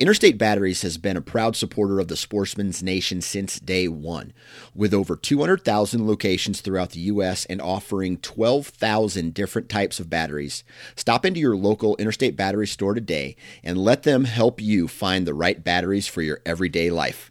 Interstate Batteries has been a proud supporter of the Sportsman's Nation since day one. With over 200,000 locations throughout the U.S. and offering 12,000 different types of batteries, stop into your local Interstate Battery store today and let them help you find the right batteries for your everyday life.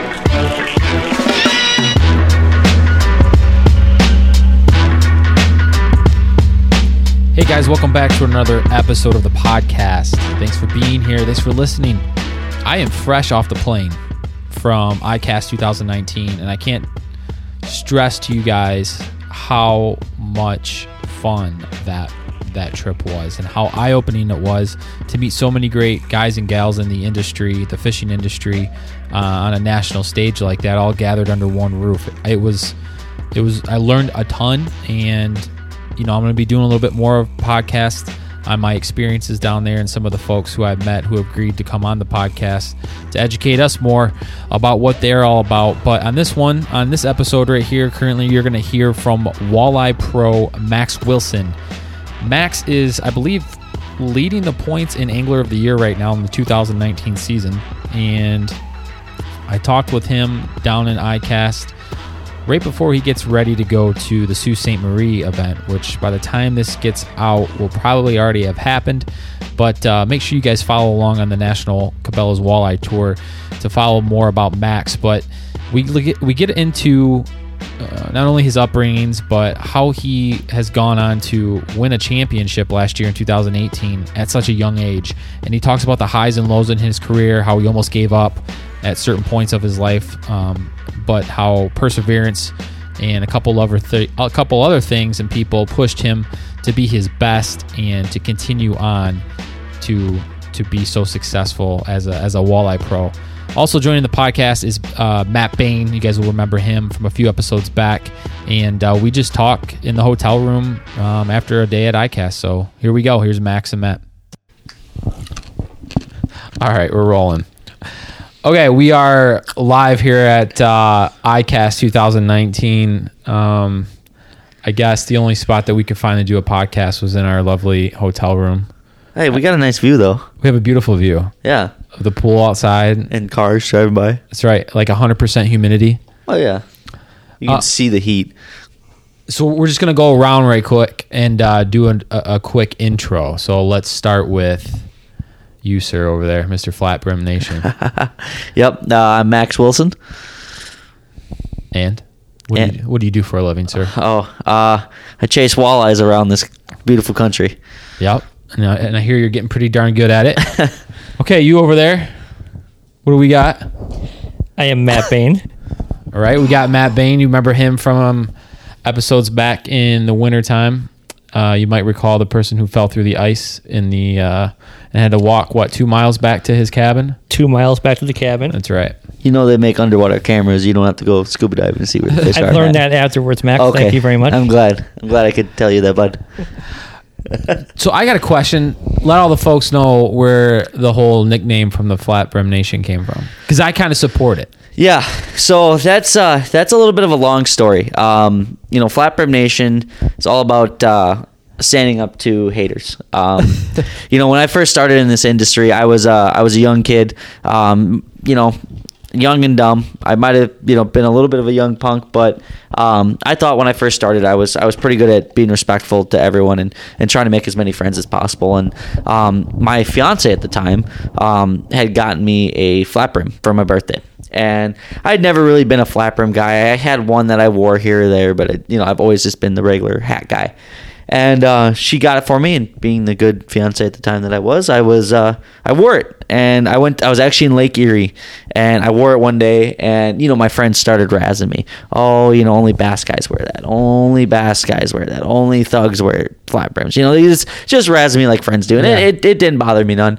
Hey guys, welcome back to another episode of the podcast. Thanks for being here. Thanks for listening. I am fresh off the plane from ICAST 2019, and I can't stress to you guys how much fun that that trip was and how eye-opening it was to meet so many great guys and gals in the industry, the fishing industry, uh, on a national stage like that, all gathered under one roof. It was, it was. I learned a ton, and you know, I'm going to be doing a little bit more of podcast on my experiences down there and some of the folks who I've met who agreed to come on the podcast to educate us more about what they're all about. But on this one, on this episode right here, currently you're going to hear from Walleye Pro Max Wilson. Max is, I believe, leading the points in Angler of the Year right now in the 2019 season. And I talked with him down in ICAST right before he gets ready to go to the Sault Ste. Marie event, which by the time this gets out will probably already have happened. But uh, make sure you guys follow along on the National Cabela's Walleye Tour to follow more about Max. But we we get into uh, not only his upbringings, but how he has gone on to win a championship last year in 2018 at such a young age. And he talks about the highs and lows in his career, how he almost gave up at certain points of his life, um, but how perseverance and a couple other th- a couple other things and people pushed him to be his best and to continue on to to be so successful as a as a walleye pro. Also joining the podcast is uh, Matt Bain. You guys will remember him from a few episodes back, and uh, we just talk in the hotel room um, after a day at ICAST. So here we go. Here's Max and Matt. All right, we're rolling. Okay, we are live here at uh, ICAST 2019. Um, I guess the only spot that we could find to do a podcast was in our lovely hotel room. Hey, we got a nice view though. We have a beautiful view Yeah, of the pool outside. and cars driving by. That's right, like 100% humidity. Oh yeah, you can Uh, see the heat. So we're just gonna go around right quick and uh, do a, a quick intro. So let's start with you, sir, over there, Mr. Flat Brim Nation, Yep, uh, I'm Max Wilson. and what, do And- you, what do you do for a living, sir? Oh, uh, I chase walleyes around this beautiful country. Yep, and I, and I hear you're getting pretty darn good at it. okay, you over there. What do we got? I am Matt Bain. All right, we got Matt Bain. You remember him from um, episodes back in the wintertime. Uh, you might recall the person who fell through the ice in the uh, and had to walk what two miles back to his cabin. Two miles back to the cabin. That's right. You know they make underwater cameras. You don't have to go scuba diving to see where the fish are. I've learned Matt. that afterwards, Max. Okay, Thank you very much. I'm glad. I'm glad I could tell you that, bud. So I got a question. Let all the folks know where the whole nickname from the Flat Brim Nation came from, because I kind of support it. Yeah, so that's uh, that's a little bit of a long story. Um, you know, Flat Brim Nation is all about uh, standing up to haters. Um, you know, when I first started in this industry, I was uh, I was a young kid. Um, you know, young and dumb. I might have you know been a little bit of a young punk, but um, I thought when I first started, I was I was pretty good at being respectful to everyone and, and trying to make as many friends as possible. And um, my fiance at the time um, had gotten me a flat brim for my birthday. And I'd never really been a flat brim guy. I had one that I wore here or there, but it, you know I've always just been the regular hat guy and uh, she got it for me. And being the good fiance at the time that I was, I was uh, I wore it, and I went. I was actually in Lake Erie, and I wore it one day, and you know my friends started razzing me. Oh, you know only bass guys wear that. Only bass guys wear that. Only thugs wear flat brims. You know they just just razzing me like friends do, and Yeah. it, it, it didn't bother me none.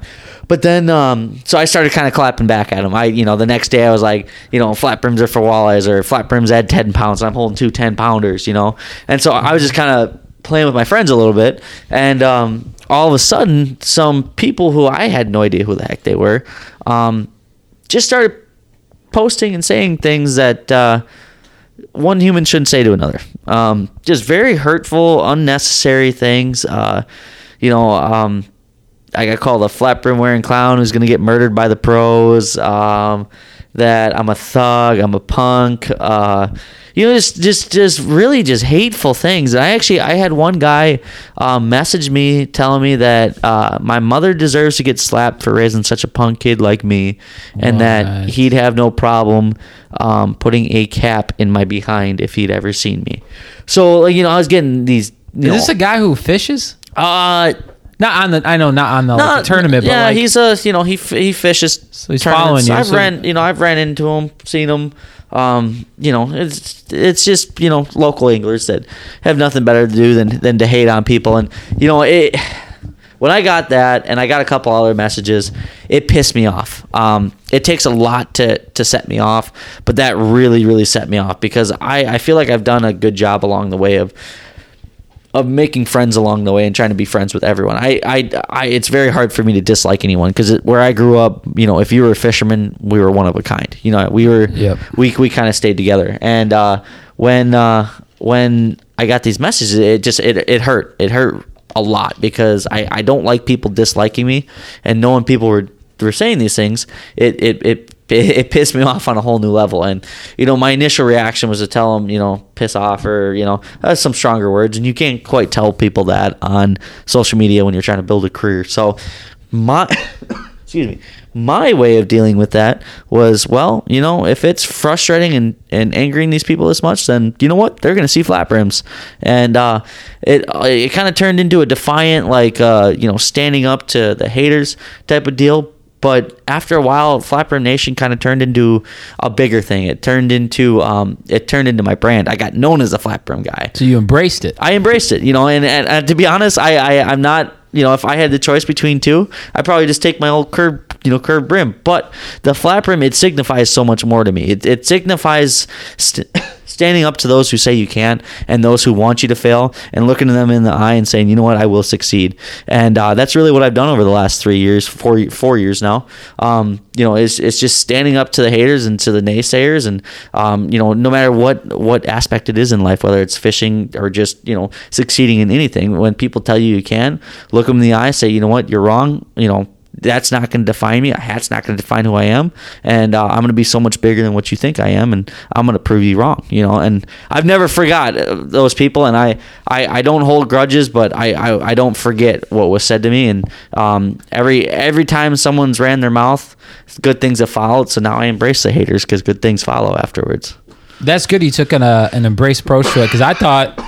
But then, um, so I started kind of clapping back at him. I, you know, the next day I was like, you know, flat brims are for walleyes or flat brims add 10 pounds. I'm holding two 10 pounders, you know? And so I was just kind of playing with my friends a little bit, and um, all of a sudden, some people who I had no idea who the heck they were, um, just started posting and saying things that uh, one human shouldn't say to another. Um, just very hurtful, unnecessary things. Uh, you know, um, I got called a flat brim wearing clown who's going to get murdered by the pros. That I'm a thug, I'm a punk. Uh, you know, just just just really just hateful things. And I actually I had one guy um, message me telling me that uh, my mother deserves to get slapped for raising such a punk kid like me, and that he'd have no problem um, putting a cap in my behind if he'd ever seen me. So like, you know, I was getting these. Is know, this a guy who fishes? uh, Not on the. I know not on the, like, the tournament, yeah, but like, he's a you know he he fishes. So he's tournaments. following you, I've so- ran you know I've ran into him, seen him. Um, you know it's it's just you know local anglers that have nothing better to do than than to hate on people, and you know it. When I got that, and I got a couple other messages, it pissed me off. Um, it takes a lot to to set me off, but that really really set me off because I I feel like I've done a good job along the way of of making friends along the way and trying to be friends with everyone. I, I, I it's very hard for me to dislike anyone because where I grew up, you know, if you were a fisherman, we were one of a kind. You know, we were, Yep. we, we kind of stayed together. And uh, when, uh, when I got these messages, it just it, it hurt. It hurt a lot because I, I don't like people disliking me, and knowing people were were saying these things, it it it it pissed me off on a whole new level. And you know, my initial reaction was to tell them, you know, piss off or you know, some stronger words. And you can't quite tell people that on social media when you're trying to build a career. So my excuse me my way of dealing with that was well you know if it's frustrating and, and angering these people this much then you know what they're to see flat brims and uh, it it kind of turned into a defiant like uh, you know standing up to the haters type of deal but after a while flat brim nation kind of turned into a bigger thing it turned into um, it turned into my brand i got known as a flat brim guy so you embraced it. I embraced it, you know, and, and, and to be honest, I, I I'm not, you know, if I had the choice between two, I'd probably just take my old curved, you know, curved brim. But the flat brim, it signifies so much more to me. It, it signifies st- standing up to those who say you can't and those who want you to fail and looking them in the eye and saying, you know what, I will succeed. And uh, that's really what I've done over the last three years, four four years now. Um, you know, it's, it's just standing up to the haters and to the naysayers, and um, you know, no matter what what aspect it is in life, whether it's fishing or just you know succeeding in anything, when people tell you you can, look them in the eye, say, you know what, you're wrong. You know, that's not going to define me. A hat's not going to define who I am, and uh, I'm going to be so much bigger than what you think I am, and I'm going to prove you wrong. You know, and I've never forgot uh, those people, and I I, I don't hold grudges, but I, I I don't forget what was said to me, and um, every every time someone's ran their mouth, good things have followed. So now I embrace the haters because good things follow afterwards. That's good. You took an uh, an embrace approach to it because I thought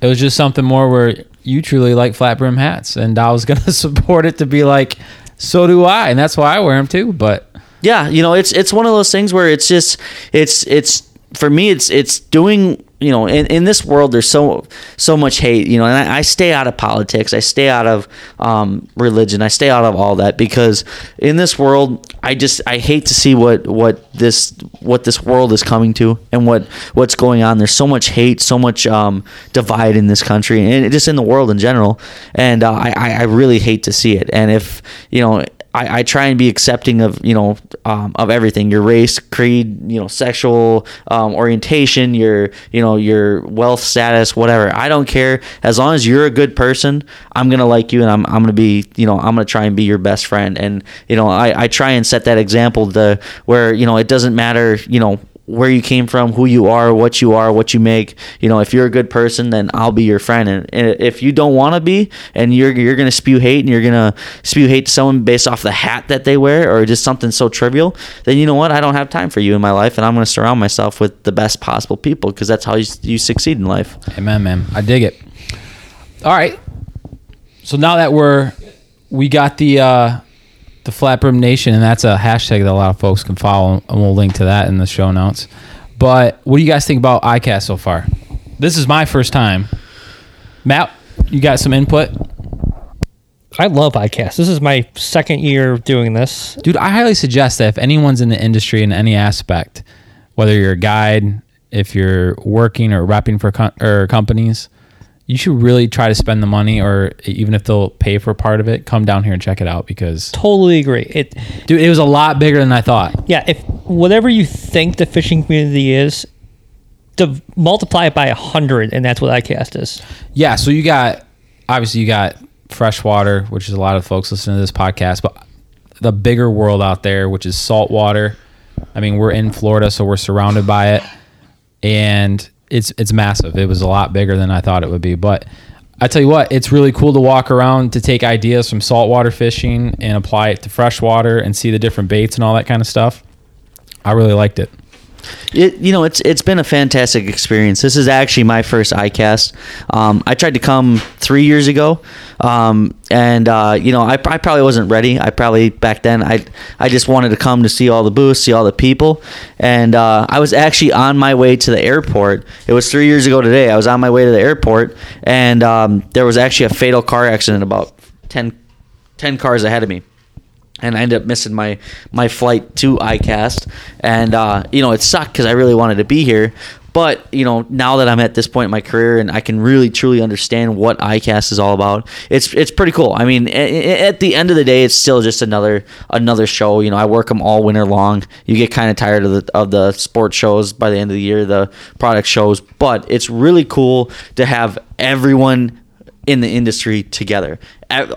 it was just something more where you truly like flat brim hats, and I was gonna support it to be like, so do I, and that's why I wear them too. But yeah you know it's it's one of those things where it's just it's it's for me it's it's doing you know in, in this world there's so so much hate you know and I, I stay out of politics. I stay out of um, religion. I stay out of all that because in this world i just i hate to see what what this what this world is coming to and what what's going on. There's so much hate so much um, divide in this country and just in the world in general. And uh, I, I I really hate to see it. And if you know I, I try and be accepting of you know um, of everything. Your race creed you know sexual um, orientation your you know your wealth status whatever. I don't care. As long as you're a good person I'm gonna like you and I'm, I'm gonna be you know I'm gonna try and be your best friend. And you know I, I try and set that example to where you know it doesn't matter you know where you came from, who you are, what you are, what you make. You know, if you're a good person, then I'll be your friend. And, if you don't want to be, and you're you're gonna spew hate, and you're gonna spew hate to someone based off the hat that they wear, or just something so trivial, then you know what? I don't have time for you in my life, and I'm gonna surround myself with the best possible people because that's how you, you succeed in life. Amen, man. I dig it. All right. So now that we're we got the uh the Flat Brim Nation, and that's a hashtag that a lot of folks can follow, and we'll link to that in the show notes. But what do you guys think about ICAST so far? This is my first time. Matt, you got some input? I love ICAST. This is my second year doing this. Dude, I highly suggest that if anyone's in the industry in any aspect, whether you're a guide, if you're working or repping for com- or companies, you should really try to spend the money, or even if they'll pay for part of it, come down here and check it out because, Totally agree. It dude, it was a lot bigger than I thought. yeah, if whatever you think the fishing community is, to multiply it by a hundred, and that's what ICAST is. Yeah, so you got obviously you got freshwater, which is a lot of folks listening to this podcast, but the bigger world out there, which is saltwater. I mean, we're in Florida, so we're surrounded by it, and it's it's massive. It was a lot bigger than I thought it would be, but I tell you what, it's really cool to walk around to take ideas from saltwater fishing and apply it to freshwater and see the different baits and all that kind of stuff. I really liked it. It, you know, it's it's been a fantastic experience. This is actually my first ICAST. Um, I tried to come three years ago, um, and uh, you know, I, I probably wasn't ready. I probably back then I I just wanted to come to see all the booths, see all the people, and uh, I was actually on my way to the airport. It was three years ago today. I was on my way to the airport, and um, there was actually a fatal car accident about 10, 10 cars ahead of me and I ended up missing my my flight to ICAST, and uh, you know it sucked because I really wanted to be here. But you know now that I'm at this point in my career and I can really truly understand what ICAST is all about, it's it's pretty cool. I mean, at the end of the day, it's still just another another show. You know, I work them all winter long. You get kind of tired of the of the sports shows by the end of the year, the product shows. But it's really cool to have everyone in the industry together.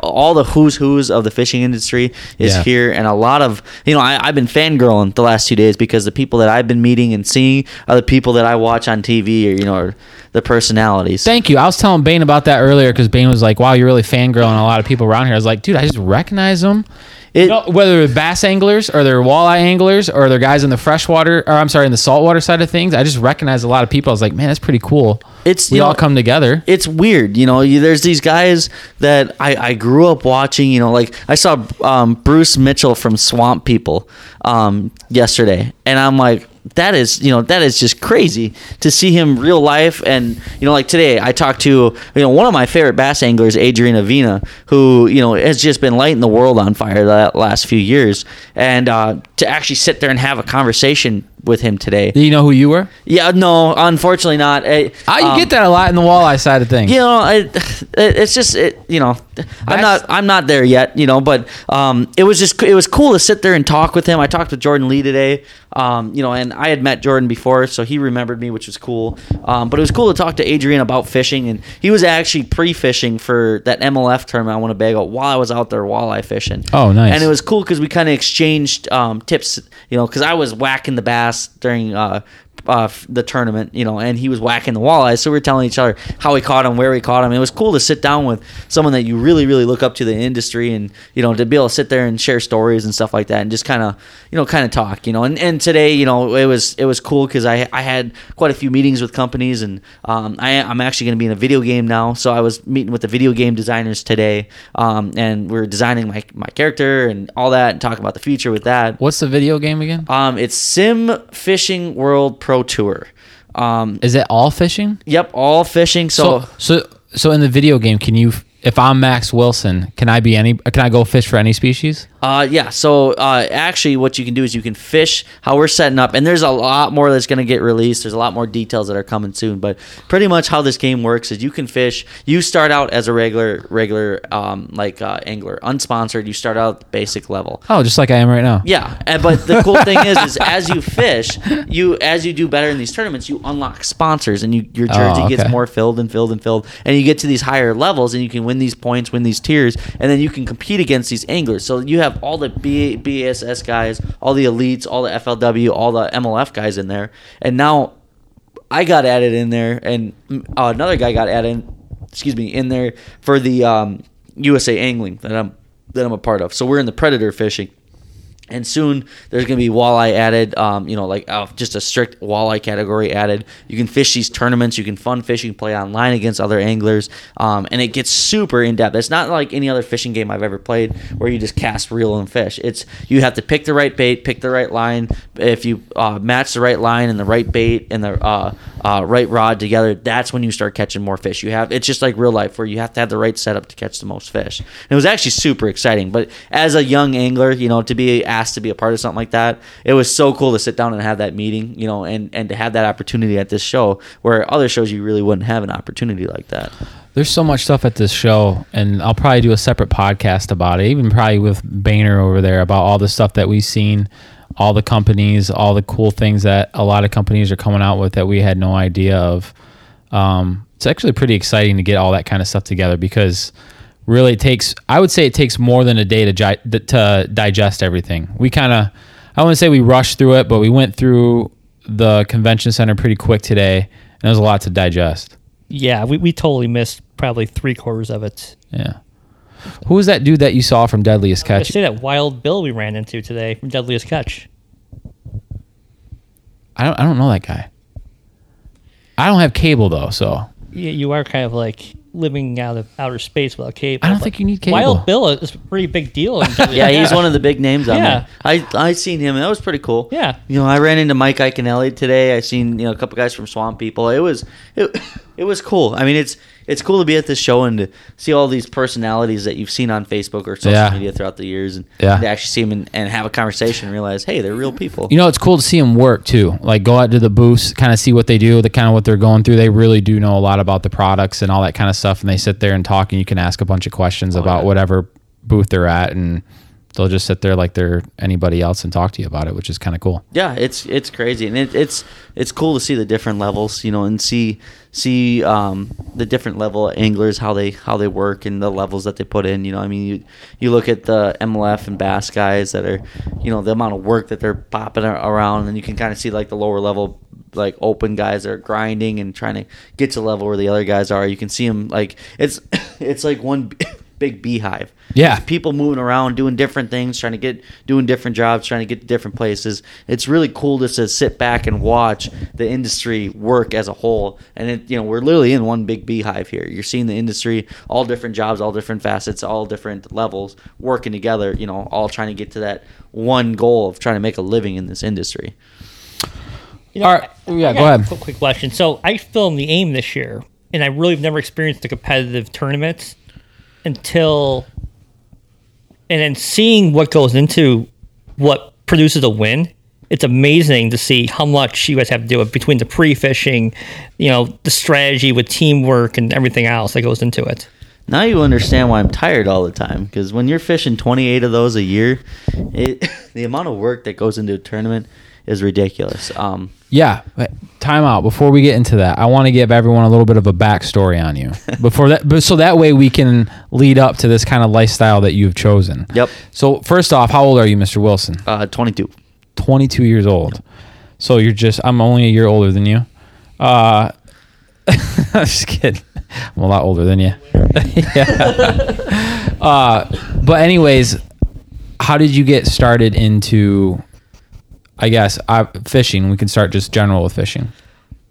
All the who's who's of the fishing industry is Yeah. here, and a lot of you know I, I've been fangirling the last two days because the people that I've been meeting and seeing are the people that I watch on TV or you know are the personalities. Thank you. I was telling Bain about that earlier because Bain was like, "Wow, you're really fangirling a lot of people around here." I was like, "Dude, I just recognize them." It- know, whether they're bass anglers or they're walleye anglers or they're guys in the freshwater or I'm sorry, in the saltwater side of things, I just recognize a lot of people. I was like, "Man, that's pretty cool." It's, we all know, come together. it's weird, you know. You, there's these guys that I, I grew up watching. You know, like I saw um, Bruce Mitchell from Swamp People um, yesterday, and I'm like, that is, you know, that is just crazy to see him real life. And you know, like today, I talked to you know one of my favorite bass anglers, Adrian Avena, who you know has just been lighting the world on fire the last few years, and uh, to actually sit there and have a conversation with him today. Do you know who you were? Yeah, no, unfortunately not. Ah, you um, get that a lot in the walleye side of things. you know, I, it, it's just it, you know, I'm not I'm not there yet, you know, but um, it was just it was cool to sit there and talk with him. I talked with Jordan Lee today, um, you know, and I had met Jordan before, so he remembered me, which was cool. Um, but it was cool to talk to Adrian about fishing, and he was actually pre-fishing for that MLF tournament I want to bag out while I was out there walleye fishing. Oh, nice. And it was cool because we kind of exchanged um, tips, you know, because I was whacking the bass during uh, uh, the tournament, you know, and he was whacking the walleyes. So we were telling each other how we caught him, where we caught him. It was cool to sit down with someone that you really, really look up to the industry, and you know, to be able to sit there and share stories and stuff like that, and just kind of, you know, kind of talk, you know. And, and today, you know, it was it was cool because I I had quite a few meetings with companies, and um, I I'm actually going to be in a video game now, so I was meeting with the video game designers today, um, and we are designing my my character and all that, and talking about the future with that. What's the video game again? Um, it's Sim Fishing World Pro Tour. Um, Is it all fishing? yep, all fishing. So, So, so, so in the video game, can you? If I'm Max Wilson, can I be any? Can I go fish for any species? Uh, yeah. So uh, actually, what you can do is you can fish how we're setting up, and there's a lot more that's going to get released. There's a lot more details that are coming soon, but pretty much how this game works is you can fish. You start out as a regular, regular, um, like uh, angler, unsponsored. You start out the basic level. Oh, just like I am right now. Yeah, and- but the cool thing is, is as you fish, you as you do better in these tournaments, you unlock sponsors, and you your jersey Oh, gets more filled and filled and filled, and you get to these higher levels, and you can win these points, win these tiers, and then you can compete against these anglers. So you have all the B, BASS guys, all the elites, all the FLW, all the MLF guys in there, and now I got added in there, and mm, uh, another guy got added, excuse me, in there for the um, USA Angling that I'm that I'm a part of. So we're in the predator fishing. And soon there's going to be walleye added, um, you know, like uh, just a strict walleye category added. You can fish these tournaments. You can fun fish. You can play online against other anglers. Um, and it gets super in depth. It's not like any other fishing game I've ever played where you just cast, reel, and fish. It's you have to pick the right bait, pick the right line. If you uh, match the right line and the right bait and the uh, uh, right rod together, that's when you start catching more fish. You have it's just like real life where you have to have the right setup to catch the most fish. And it was actually super exciting. But as a young angler, you know, to be asked to be a part of something like that. It was so cool to sit down and have that meeting, you know, and and to have that opportunity at this show where other shows you really wouldn't have an opportunity like that. There's so much stuff at this show, and I'll probably do a separate podcast about it, even probably with Boehner over there about all the stuff that we've seen, all the companies, all the cool things that a lot of companies are coming out with that we had no idea of. Um, it's actually pretty exciting to get all that kind of stuff together because really takes, I would say it takes more than a day to, gi- to digest everything. We kind of, I wouldn't say we rushed through it, but we went through the convention center pretty quick today, and there's a lot to digest. Yeah, we, we totally missed probably three quarters of it. Yeah. Who was that dude that you saw from Deadliest catch I say that Wild Bill we ran into today from Deadliest Catch. I don't. I don't know that guy. I don't have cable though, so You, you are kind of like living out of outer space without cable. I don't but think you need cable. Wild Bill is a pretty big deal. Yeah, he's one of the big names on Yeah. there. I I seen him. That was pretty cool. Yeah. You know, I ran into Mike Iaconelli today. I seen you know a couple guys from Swamp People. It was it, it was cool. I mean, it's it's cool to be at this show and to see all these personalities that you've seen on Facebook or social Yeah. media throughout the years, and Yeah. to actually see them and, and have a conversation and realize, hey, they're real people. you know it's cool to see them work too. Like go out to the booths, kind of see what they do, the kind of what they're going through. They really do know a lot about the products and all that kind of stuff. And they sit there and talk, and you can ask a bunch of questions oh, about yeah. whatever booth they're at, and they'll just sit there like they're anybody else and talk to you about it, which is kind of cool. yeah, it's it's crazy, and it, it's it's cool to see the different levels, you know, and see see um, the different level anglers how they how they work and the levels that they put in. You know, I mean, you you look at the MLF and Bass guys that are, you know, the amount of work that they're popping around, and you can kind of see like the lower level like open guys are grinding and trying to get to level where the other guys are. You can see them like it's it's like one big beehive. Yeah. There's people moving around doing different things trying to get doing different jobs trying to get to different places it's really cool just to sit back and watch the industry work as a whole and it you know we're literally in one big beehive here you're seeing the industry all different jobs all different facets all different levels working together you know all trying to get to that one goal of trying to make a living in this industry You know, All right. I- I Yeah, go ahead. Quick, quick question. So I filmed the AIM this year, and I really have never experienced the competitive tournaments until, and then seeing what goes into what produces a win. It's amazing to see how much you guys have to do it between the pre-fishing, you know, the strategy with teamwork and everything else that goes into it. now you understand why I'm tired all the time. Because when you're fishing 28 of those a year, it the amount of work that goes into a tournament is ridiculous. Um, Yeah, time out. Before we get into that, I want to give everyone a little bit of a backstory on you. Before that, but so that way we can lead up to this kind of lifestyle that you've chosen. Yep. So first off, how old are you, Mr. Wilson? uh, 22. 22 years old. So you're just I'm only a year older than you. Uh I'm just kidding. I'm a lot older than you. yeah. Uh but anyways, how did you get started into I guess fishing? We can start just general with fishing.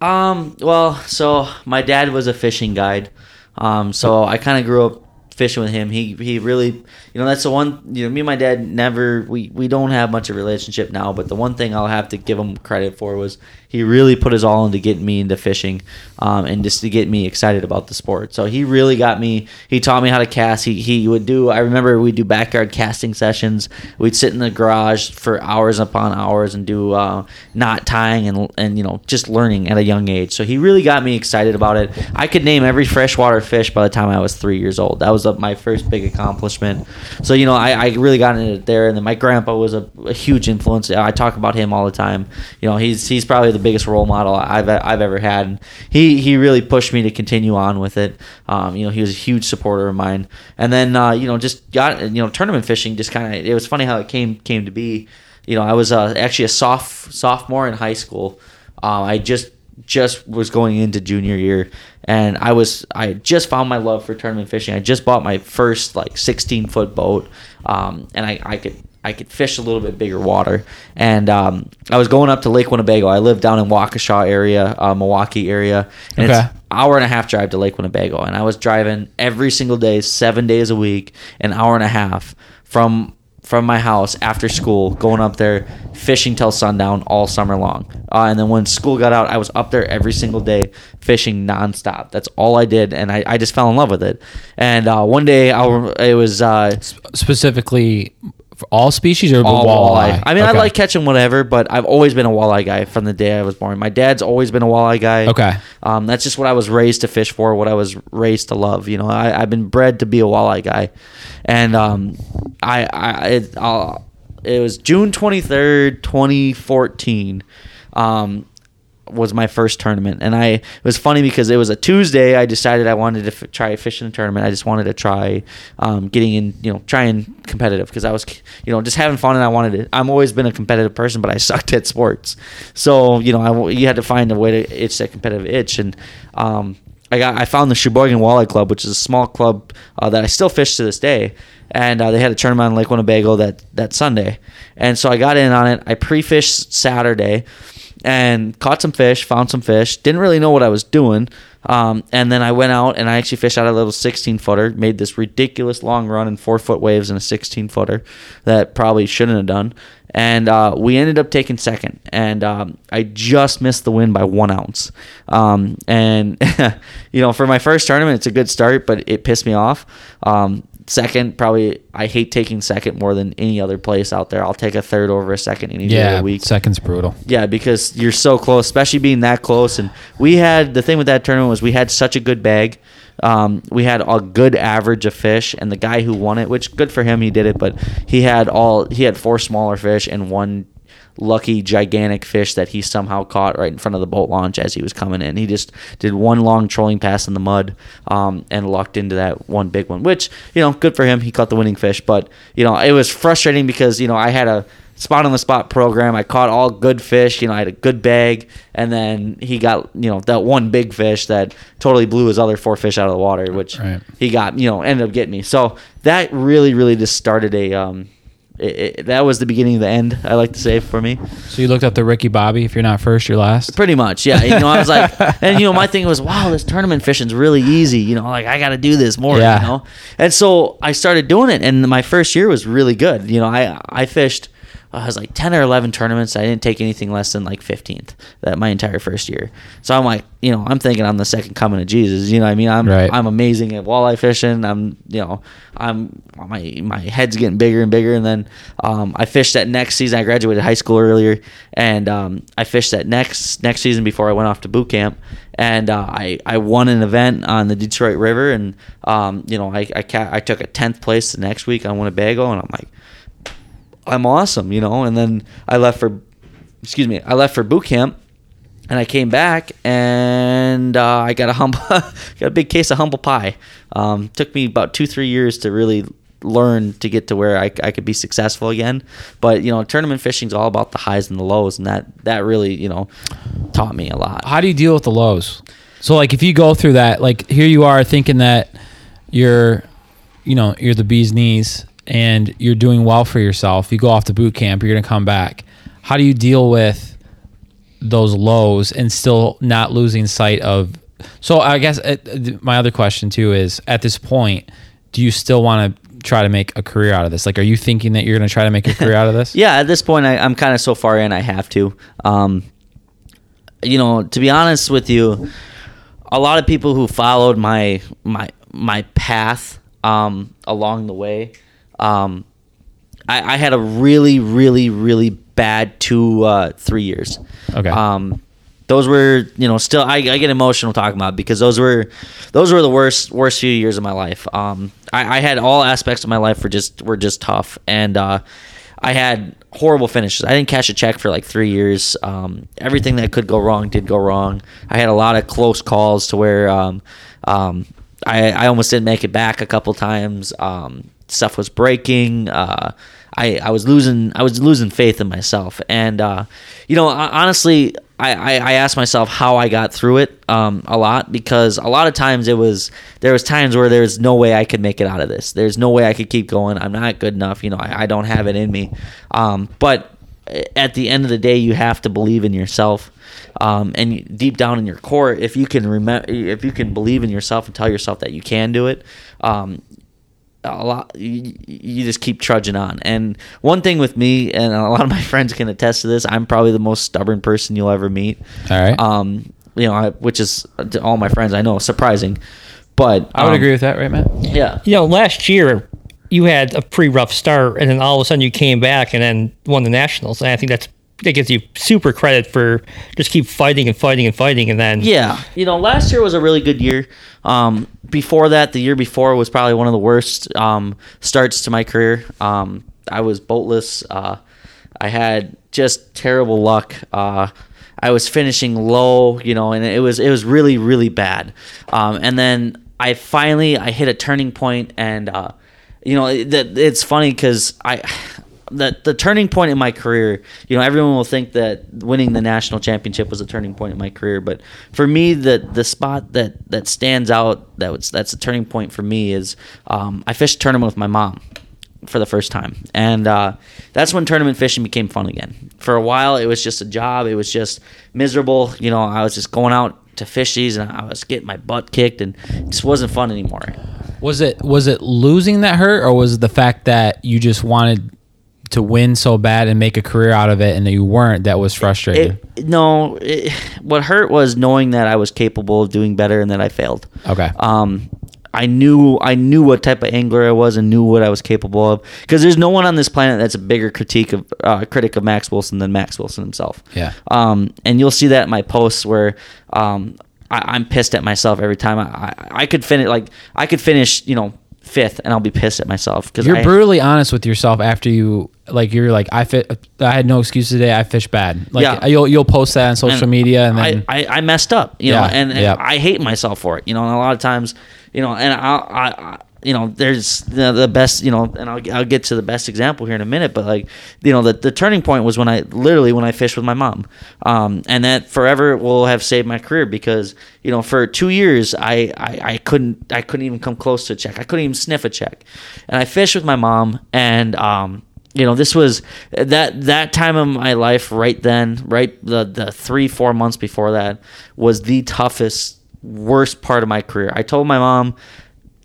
Um, well, so my dad was a fishing guide. Um, so I kind of grew up fishing with him. He he really, you know, that's the one. You know, me and my dad never we we don't have much of a relationship now. But the one thing I'll have to give him credit for was he really put his all into getting me into fishing, um, and just to get me excited about the sport. So he really got me. He taught me how to cast. He he would do. I remember we'd do backyard casting sessions. We'd sit in the garage for hours upon hours and do uh, knot tying and and you know just learning at a young age. So he really got me excited about it. I could name every freshwater fish by the time I was three years old. That was my first big accomplishment. So you know I, I really got into it there. And then my grandpa was a, a huge influence. I talk about him all the time. You know he's he's probably the biggest role model I've I've ever had. And he he really pushed me to continue on with it. Um, you know he was a huge supporter of mine. And then uh, you know just got you know tournament fishing just kind of it was funny how it came came to be. You know I was uh, actually a soft sophomore in high school. Um, I just just was going into junior year and I was I just found my love for tournament fishing. I just bought my first like 16 foot boat um, and I, I could I could fish a little bit bigger water and um, I was going up to Lake Winnebago. I live down in Waukesha area, uh, Milwaukee area, and Okay. it's hour and a half drive to Lake Winnebago, and I was driving every single day, seven days a week, an hour and a half from from my house after school, going up there fishing till sundown all summer long. Uh, and then when school got out, I was up there every single day fishing nonstop. That's all I did, and I, I just fell in love with it. And uh, one day, I, it was uh, Specifically For all species or all walleye? walleye. I mean, I like catching whatever, but I've always been a walleye guy from the day I was born. My dad's always been a walleye guy. Okay. Um, that's just what I was raised to fish for, what I was raised to love. You know, I, I've been bred to be a walleye guy, and um, I, I it, I'll, it was June twenty third, twenty fourteen. Um, was my first tournament, and I it was funny because it was a Tuesday. I decided I wanted to f- try fishing a tournament. I just wanted to try um, getting in, you know, trying competitive because I was, you know, just having fun, and I wanted it. I'm always been a competitive person, but I sucked at sports, so you know, I you had to find a way to itch that competitive itch, and um, I got I found the Sheboygan Walleye Club, which is a small club uh, that I still fish to this day. And uh, they had a tournament on Lake Winnebago that that Sunday, and so I got in on it. I pre-fished Saturday, and caught some fish, found some fish. Didn't really know what I was doing. Um, and then I went out and I actually fished out a little 16 footer, made this ridiculous long run in four foot waves in a 16 footer that probably shouldn't have done. And uh, we ended up taking second. And um, I just missed the win by one ounce. Um, and, you know, for my first tournament, it's a good start, but it pissed me off. Second, probably, I hate taking second more than any other place out there. I'll take a third over a second any day of Yeah, the week. second's brutal. Yeah, because you're so close, especially being that close. And we had the thing with that tournament was we had such a good bag. Um, we had a good average of fish, and the guy who won it, which good for him, he did it. But he had all he had four smaller fish and one lucky gigantic fish that he somehow caught right in front of the boat launch as he was coming in. He just did one long trolling pass in the mud um, and lucked into that one big one, which you know, good for him. He caught the winning fish, but you know, it was frustrating because you know I had a spot on the spot program. I caught all good fish. You know, I had a good bag, and then he got you know that one big fish that totally blew his other four fish out of the water, which Right. he got. You know, ended up getting me. So that really, really just started a. Um, it, it, that was the beginning of the end. I like to say for me. So you looked up the Ricky Bobby. If you're not first, you're last. Pretty much, yeah. You know, I was like, and you know, my thing was, wow, this tournament fishing's really easy. You know, like I got to do this more. Yeah. You know, and so I started doing it, and my first year was really good. You know, I I fished. I was like ten or eleven tournaments. I didn't take anything less than like fifteenth that my entire first year. So I'm like, you know, I'm thinking I'm the second coming of Jesus. You know, what I mean, I'm Right. I'm amazing at walleye fishing. I'm, you know, I'm my my head's getting bigger and bigger. And then um, I fished that next season. I graduated high school earlier, and um, I fished that next next season before I went off to boot camp. And uh, I I won an event on the Detroit River, and um, you know, I I, ca- I took a tenth place the next week on Winnebago, and I'm like, I'm awesome, you know. And then I left for, excuse me, I left for boot camp, and I came back, and uh, I got a humble, got a big case of humble pie. Um, took me about two, three years to really learn to get to where I, I could be successful again. But you know, tournament fishing is all about the highs and the lows, and that that really you know taught me a lot. How do you deal with the lows? So like if you go through that, like here you are thinking that you're, you know, you're the bee's knees and you're doing well for yourself. You go off to boot camp, you're gonna come back. How do you deal with those lows and still not losing sight of? So I guess uh, th- my other question too is at this point, do you still want to try to make a career out of this? Like, are you thinking that you're gonna try to make a career out of this? Yeah, at this point, I, I'm kind of so far in, I have to. Um, you know, to be honest with you, a lot of people who followed my my my path um, along the way, um, I, I had a really, really, really bad two, uh, three years. Okay. Um, those were, you know, still I, I get emotional talking about because those were, those were the worst, worst few years of my life. Um, I, I had all aspects of my life were just were just tough, and uh, I had horrible finishes. I didn't cash a check for like three years. Um, everything that could go wrong did go wrong. I had a lot of close calls to where um, um, I, I almost didn't make it back a couple times. Um, stuff was breaking. Uh, I, I was losing I was losing faith in myself, and uh, you know hon- honestly, I, I, I asked myself how I got through it um, a lot because a lot of times it was there was times where there's no way I could make it out of this. There's no way I could keep going. I'm not good enough. You know, I, I don't have it in me. Um, but at the end of the day, you have to believe in yourself. Um, and deep down in your core, if you can remember, if you can believe in yourself and tell yourself that you can do it, um, a lot you, you just keep trudging on and one thing with me and a lot of my friends can attest to this i'm probably the most stubborn person you'll ever meet All right. um you know I, which is to all my friends i know surprising but I would um, agree with that, right, Matt? yeah You know, last year, you had a pretty rough start, and then all of a sudden you came back and then won the nationals. And I think that's that gives you super credit for just keep fighting and fighting and fighting, and then Yeah, you know, last year was a really good year. Um, before that, the year before was probably one of the worst um, starts to my career. Um, I was boatless. Uh, I had just terrible luck. Uh, I was finishing low, you know, and it was it was really really bad. Um, and then I finally I hit a turning point, and uh, you know, it, it's funny because I the the turning point in my career, you know, everyone will think that winning the national championship was a turning point in my career, but for me, the the spot that that stands out that was that's a turning point for me is um, I fished tournament with my mom for the first time, and uh, that's when tournament fishing became fun again. For a while, it was just a job; it was just miserable. You know, I was just going out to fish these, and I was getting my butt kicked, and it just wasn't fun anymore. Was it was it losing that hurt, or was it the fact that you just wanted to win so bad and make a career out of it, and that you weren't? That was frustrating. It, no, it, what hurt was knowing that I was capable of doing better and that I failed. okay. Um, I knew I knew what type of angler I was and knew what I was capable of because there's no one on this planet that's a bigger critique of uh, critic of Max Wilson than Max Wilson himself. Yeah. Um, and you'll see that in my posts where um, I, I'm pissed at myself every time I, I, I could finish like I could finish you know fifth and I'll be pissed at myself because You're brutally honest with yourself after you like you're like I fit I had no excuse today I fished bad like Yeah. you'll you'll post that on social media and then I, I, I messed up, you know, Yeah, and, and yeah. I hate myself for it, you know, and a lot of times, you know, and I, I, I you know, there's the, the best, you know, and I'll, I'll get to the best example here in a minute, but like, you know, the, the turning point was when I literally when I fished with my mom, um, and that forever will have saved my career because you know for two years I, I I couldn't I couldn't even come close to a check, I couldn't even sniff a check, and I fished with my mom, and um, you know this was that that time of my life right then right the the three four months before that was the toughest worst part of my career. I told my mom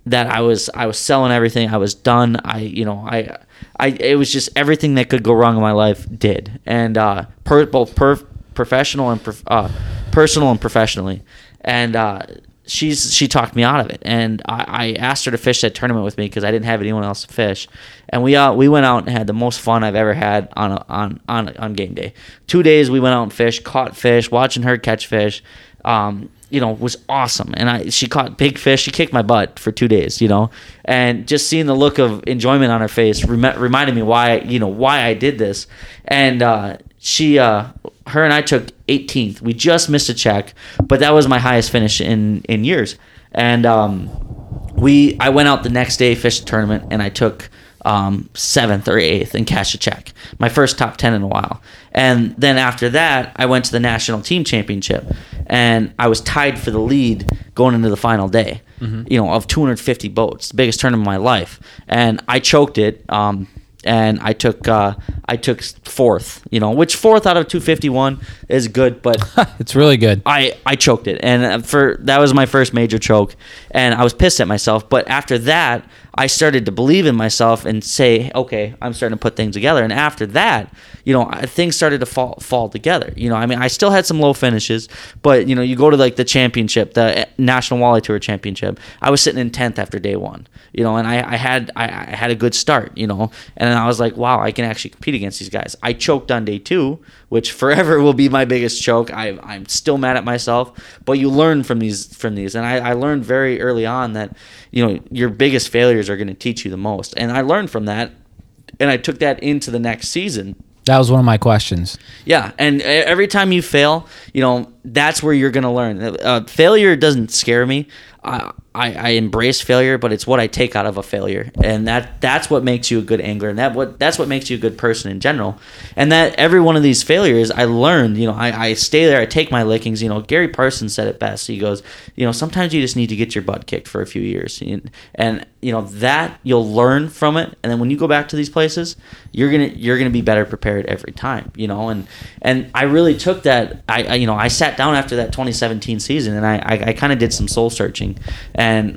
that i was i was selling everything. I was done. I you know i i it was just everything that could go wrong in my life did. And uh per, both per, professional and prof, uh, personal and professionally. And uh she's she talked me out of it. And I, I asked her to fish that tournament with me because I didn't have anyone else to fish. And we uh, we went out and had the most fun I've ever had on a, on on on game day. Two days we went out and fished caught fish watching her catch fish um, you know was awesome. And I she caught big fish. She kicked my butt for two days you know? And just seeing the look of enjoyment on her face rem- reminded me why you know why I did this. And uh, she uh, her and I took 18th. We just missed a check, but that was my highest finish in in years. And um, we I went out the next day, fished a tournament, and I took um, seventh or eighth and cashed a check. My first top ten in a while. And then after that, I went to the national team championship, and I was tied for the lead going into the final day. You know, of 250 boats, the biggest tournament of my life, and I choked it. Um, and I took uh, I took fourth. You know, which fourth out of 251 is good, but it's really good I I choked it, and uh, for that was my first major choke, and I was pissed at myself. But after that, I started to believe in myself and say, okay, I'm starting to put things together. And after that, you know, things started to fall fall together. You know, I mean, I still had some low finishes, but you know, you go to like the championship, the eh, National Walleye Tour Championship. I was sitting in tenth after day one. You know, and I, I had I, I had a good start. You know, and I was like, wow, I can actually compete against these guys. I choked on day two, which forever will be my biggest choke. I, I'm still mad at myself, but you learn from these from these, and I, I learned very early on that you know your biggest failures are going to teach you the most, and I learned from that, and I took that into the next season. that was one of my questions Yeah, and every time you fail, you know that's where you're gonna learn. Uh, failure doesn't scare me. I, I I embrace failure, but it's what I take out of a failure, and that that's what makes you a good angler, and that what that's what makes you a good person in general. And that every one of these failures, I learned. You know, I, I stay there, I take my lickings. You know, Gary Parsons said it best. He goes, you know, sometimes you just need to get your butt kicked for a few years, and, and you know that you'll learn from it, and then when you go back to these places, you're gonna you're gonna be better prepared every time. You know, and and I really took that. I, I you know I sat down after that 2017 season, and I I, I kind of did some soul searching,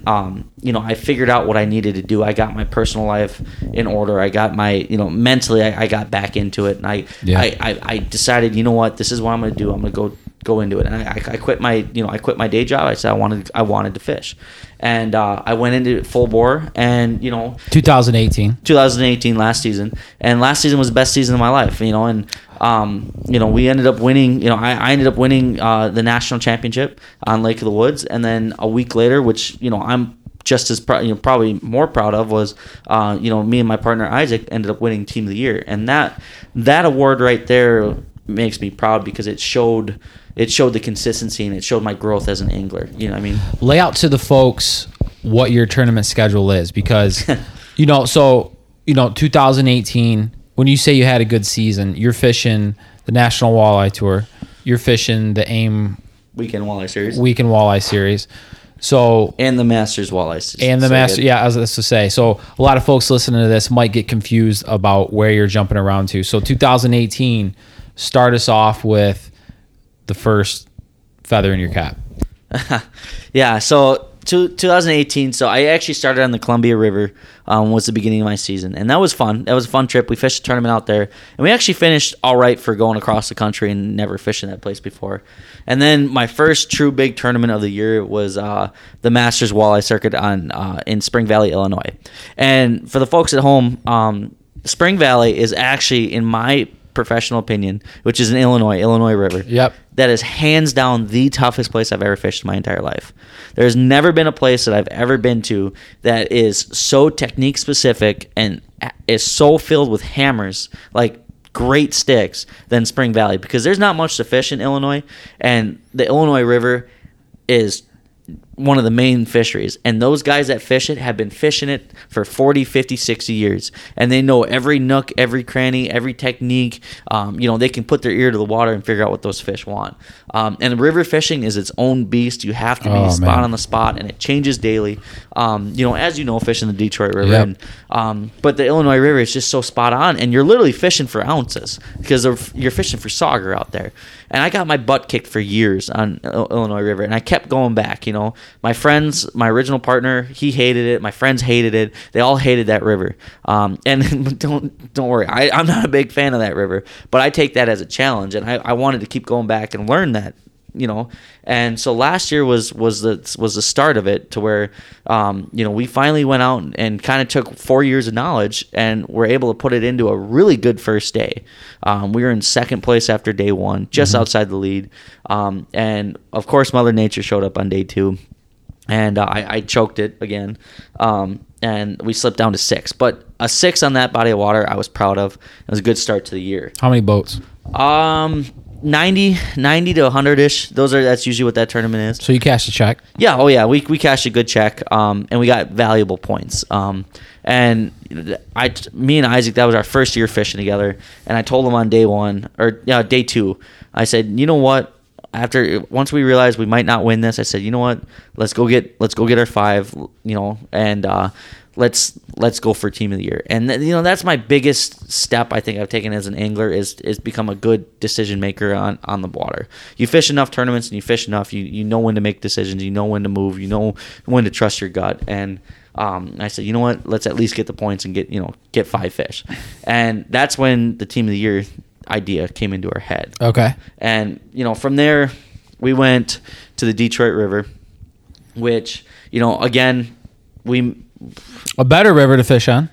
um, you know, I figured out what I needed to do. I got my personal life in order. I got my, you know, mentally, I, I got back into it, and I, Yeah. I, I, I decided, you know what, this is what I'm going to do. I'm going to go go into it, and I, I, I quit my, you know, I quit my day job. I said I wanted, I wanted to fish, and uh, I went into it full bore, and you know, 2018. 2018 last season, and last season was the best season of my life. You know, and um, you know we ended up winning. You know, I, I ended up winning uh, the national championship on Lake of the Woods, and then a week later, which you know I'm just as proud, you know, probably more proud of was, uh, you know, me and my partner Isaac ended up winning Team of the Year, and that that award right there makes me proud because it showed it showed the consistency and it showed my growth as an angler. You know, what I mean, lay out to the folks what your tournament schedule is because you know so you know 2018 when you say you had a good season you're fishing the national walleye tour. You're fishing the aim weekend walleye series. Weekend walleye series. So and the Masters walleye series. And the So master yeah. i was this to say. So a lot of folks listening to this might get confused about where you're jumping around to. So 2018 start us off with the first feather in your cap. Yeah, so two, 2018. So I actually started on the Columbia River. Um, was the beginning of my season, and that was fun. That was a fun trip. We fished a tournament out there, and we actually finished all right for going across the country and never fishing that place before. And then my first true big tournament of the year was uh, the Masters Walleye Circuit on uh, in Spring Valley, Illinois. And for the folks at home, um, Spring Valley is actually, in my professional opinion, which is in Illinois, Illinois River Yep. that is hands down the toughest place I've ever fished in my entire life. There's never been a place that I've ever been to that is so technique specific and is so filled with hammers, like great sticks, than Spring Valley because there's not much to fish in Illinois, and the Illinois River is one of the main fisheries. And those guys that fish it have been fishing it for 40 50 60 years. And they know every nook every cranny every technique. Um, you know they can put their ear to the water and figure out what those fish want. Um, and river fishing is its own beast. You have to be Oh, spot man. on the spot and it changes daily. Um, you know as you know fishing the detroit river Yep. and, um, but the illinois river is just so spot on and you're literally fishing for ounces because you're fishing for sauger out there and i got my butt kicked for years on illinois river and i kept going back you know. My friends my original partner he hated it. My friends hated it. They all hated that river. Um, and don't don't worry. I, i'm not a big fan of that river but i take that as a challenge and i, I wanted to keep going back and learn that you know? And so last year was was the was the start of it to where um, you know we finally went out and kind of took four years of knowledge and were able to put it into a really good first day. Um, we were in second place after day one just outside the lead. Um, and of course mother nature showed up on day two. And uh, I, I choked it again. Um, and we slipped down to six. But a six on that body of water i was proud of. It was a good start to the year. How many boats? Um 90 90 to 100 ish those are that's usually what that tournament is. So you cashed a check? Yeah oh yeah we, we cashed a good check um and we got valuable points um and i me and isaac that was our first year fishing together and i told him on day one or yeah day two i said you know what? After once we realized we might not win this i said you know what? Let's go get let's go get our five you know and uh let's let's go for team of the year. And th- you know that's my biggest step i think i've taken as an angler is is become a good decision maker on on the water. You fish enough tournaments and you fish enough you you know when to make decisions you know when to move you know when to trust your gut. And um, I said, you know what? Let's at least get the points and get you know get five fish, and that's when the team of the year idea came into our head. okay. And you know, from there, we went to the Detroit River, which you know, again, we a better river to fish on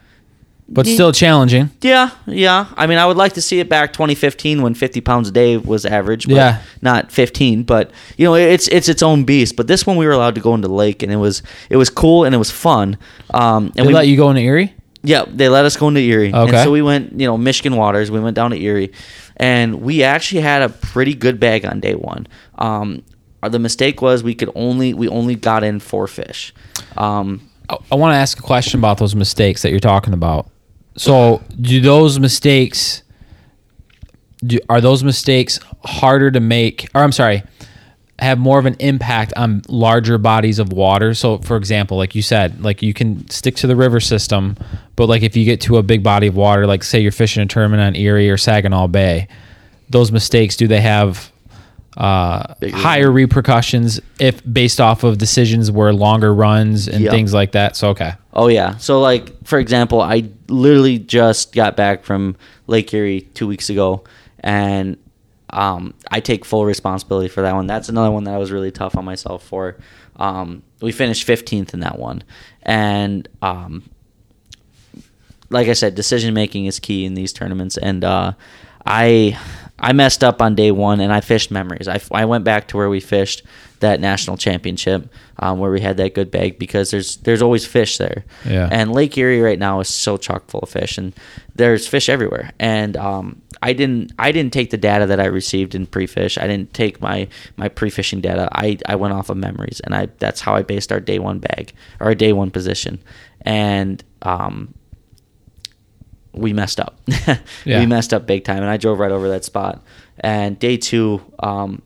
but Ye- still challenging yeah, yeah. I mean, I would like to see it back 2015 when 50 pounds a day was average. But Yeah. not 15. But you know, it's it's its own beast. But this one we were allowed to go into the lake, and it was it was cool and it was fun. Um, and they we let you go into erie Yeah, they let us go into Erie. And Okay. so we went, you know, Michigan waters. We went down to Erie, and we actually had a pretty good bag on day one. Um, the mistake was we could only we only got in four fish. Um, I, want to ask a question about those mistakes that you're talking about. So, do those mistakes do, are those mistakes harder to make or I'm sorry, have more of an impact on larger bodies of water? So, for example, like you said, like you can stick to the river system, but like if you get to a big body of water, like say you're fishing a tournament on Erie or Saginaw Bay, those mistakes do they have uh, higher repercussions if based off of decisions where longer runs and Yep. things like that. So okay, Oh yeah. So like for example, I literally just got back from Lake Erie two weeks ago, and um, I take full responsibility for that one. That's another one that I was really tough on myself for. Um, we finished 15th in that one, and um, like I said, decision making is key in these tournaments, and uh, I I messed up on day one, and I fished memories. I, I went back to where we fished that national championship, um, where we had that good bag because there's there's always fish there, Yeah. And Lake Erie right now is so chock full of fish, and there's fish everywhere. And um, I didn't I didn't take the data that I received in pre-fish. I didn't take my my pre-fishing data. I, I went off of memories, and I that's how I based our day one bag or our day one position, and um, we messed up. Yeah. We messed up big time, and I drove right over that spot. And day two, um,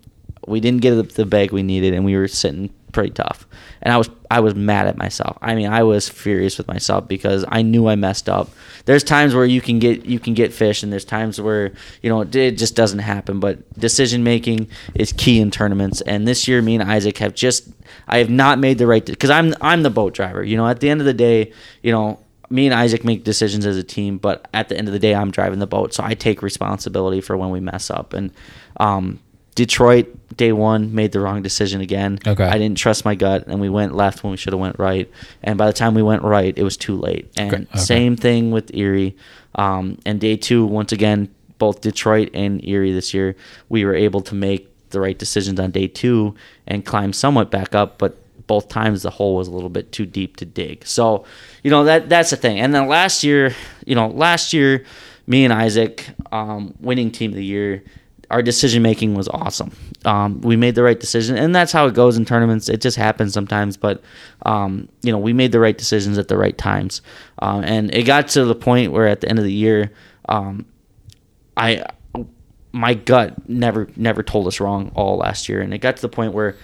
we didn't get the, bag we needed, and we were sitting pretty tough. And I was I was mad at myself. I mean, I was furious with myself because I knew I messed up. There's times where you can get you can get fish, and there's times where you know it, it just doesn't happen. But decision making is key in tournaments. And this year, me and Isaac have just I have not made the right because I'm I'm the boat driver. You know, at the end of the day, you know me and Isaac make decisions as a team, but at the end of the day, I'm driving the boat, so I take responsibility for when we mess up. And um, Detroit, day one, made the wrong decision again. Okay. I didn't trust my gut, and we went left when we should have went right. And by the time we went right, it was too late. And Okay. Same thing with Erie. Um, and day two, once again, both Detroit and Erie this year, we were able to make the right decisions on day two and climb somewhat back up, but both times the hole was a little bit too deep to dig. So, you know that that's the thing. And then last year, you know, last year, me and Isaac, um, winning team of the year, our decision making was awesome. Um, we made the right decision, and that's how it goes in tournaments. It just happens sometimes, but um, you know, we made the right decisions at the right times, um, and it got to the point where at the end of the year, um, I my gut never never told us wrong all last year, and it got to the point where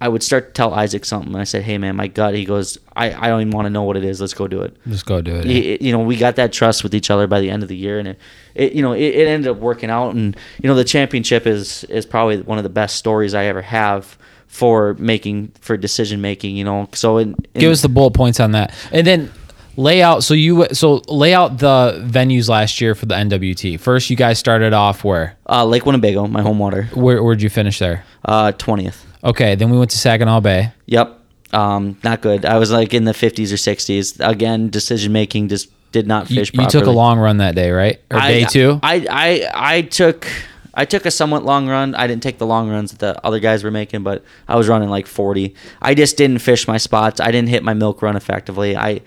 I would start to tell Isaac something. I said, "Hey, man, my gut." He goes, "I, I don't even want to know what it is. Let's go do it." Let's go do it. Y- you know, we got that trust with each other by the end of the year, and it, it you know, it, it ended up working out. And you know, the championship is is probably one of the best stories I ever have for making for decision making. You know, so in, in Give us the bullet points on that, and then lay out. So you so lay out the venues last year for the NWT. First, you guys started off where? uh, Lake Winnebago, my home water, Where where'd you finish there? uh, twentieth. Okay, then we went to Saginaw Bay. Yep. Um, not good. I was like in the 50s or 60s. Again, decision making just did not You, fish you took a long run that day, right? Or I- day two? I, I I took I took a somewhat long run. I didn't take the long runs that the other guys were making, but I was running like 40. I just didn't fish my spots. I didn't hit my milk run effectively. I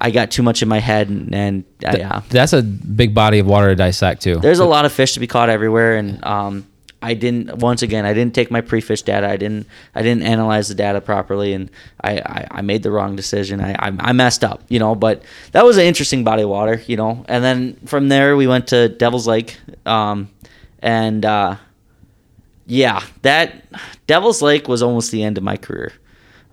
I got too much in my head and, and uh, yeah. That's a big body of water to dissect too. There's a lot of fish to be caught everywhere, and um, I didn't. Once again, I didn't take my pre-fish data. I didn't. I didn't analyze the data properly, and I, I, I made the wrong decision. I, I I messed up, you know. But that was an interesting body of water, you know. And then from there, we went to Devil's Lake, um, and uh, yeah, that Devil's Lake was almost the end of my career,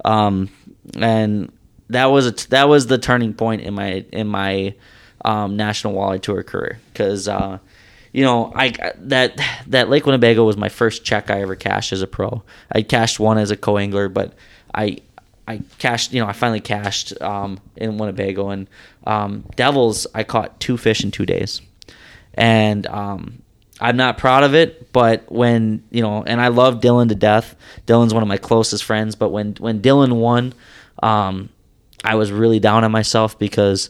um, and that was a t- that was the turning point in my in my um, national walleye tour career because uh, you know I that that Lake Winnebago was my first check I ever cashed as a pro. I cashed one as a co angler, but I I cashed you know I finally cashed um, in Winnebago and um, Devils I caught two fish in two days, and um, I'm not proud of it, but when you know, and I love Dylan to death. Dylan's one of my closest friends, but when when Dylan won, um, I was really down on myself because,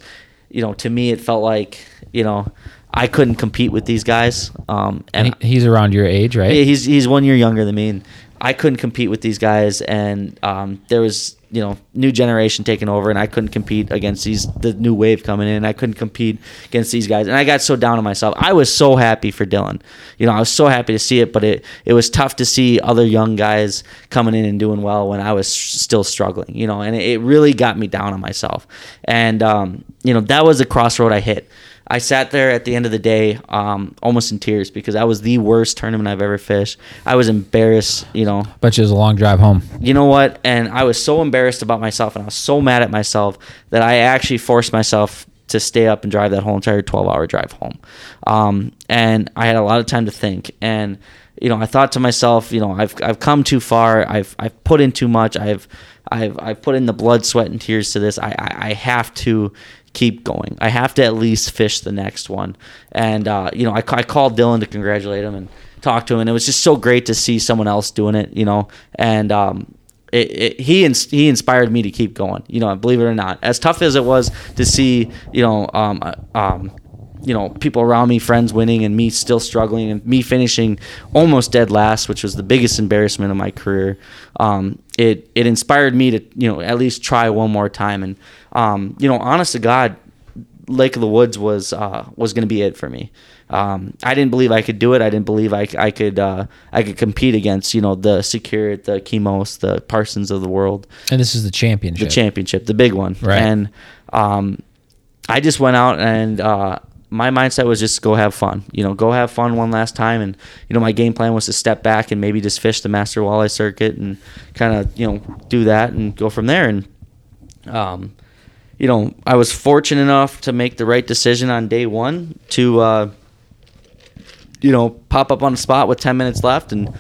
you know, to me it felt like you know I couldn't compete with these guys. Um, and And he's around your age, right? yeah, he's he's one year younger than me, and I couldn't compete with these guys. And um, there was you know new generation taking over, and I couldn't compete against these the new wave coming in. I couldn't compete against these guys, and I got so down on myself. I was so happy for Dylan. You know, I was so happy to see it, but it it was tough to see other young guys coming in and doing well when I was still struggling. You know, and it, it really got me down on myself. And um, you know that was a crossroad I hit. I sat there at the end of the day, um, almost in tears because that was the worst tournament I've ever fished. I was embarrassed, you know. You it was a long drive home. You know what? And I was so embarrassed about myself, and I was so mad at myself that I actually forced myself to stay up and drive that whole entire 12-hour drive home. Um, and I had a lot of time to think. And you know, I thought to myself, you know, I've I've come too far. I've I've put in too much. I've I've I've put in the blood, sweat, and tears to this. I I, I have to keep going. I have to at least fish the next one. And uh, you know, I, I called Dylan to congratulate him and talk to him, and it was just so great to see someone else doing it. You know, and um, it, it, he ins- he inspired me to keep going. You know, believe it or not, as tough as it was to see, you know, um, uh, um, you know, people around me, friends winning, and me still struggling, and me finishing almost dead last, which was the biggest embarrassment of my career. Um, it it inspired me to you know at least try one more time, and um, you know, honest to God, Lake of the Woods was uh, was going to be it for me. Um, I didn't believe I could do it. I didn't believe I, I could uh, I could compete against you know the Secure, the Kemos, the Parsons of the world, And this is the championship. the championship, the big one. Right. And um, I just went out and uh, my mindset was just go have fun. You know, go have fun one last time. And you know, my game plan was to step back and maybe just fish the Master Walleye Circuit and kind of you know do that and go from there. And um, you know, I was fortunate enough to make the right decision on day one to. Uh, you know, pop up on the spot with 10 minutes left. And,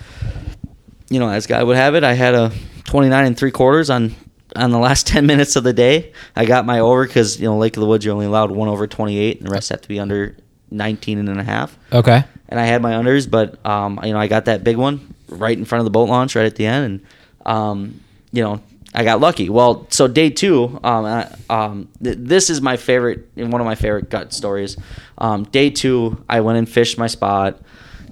you know, as God would have it, I had a 29 and three quarters on on the last 10 minutes of the day. I got my over because, you know, Lake of the Woods, you're only allowed one over 28, and the rest have to be under 19 and a half. Okay. And I had my unders, but, um, you know, I got that big one right in front of the boat launch right at the end. And, um, you know, I got lucky. Well, so day two, um, I, um, th- this is my favorite, one of my favorite gut stories. Um, day two, I went and fished my spot,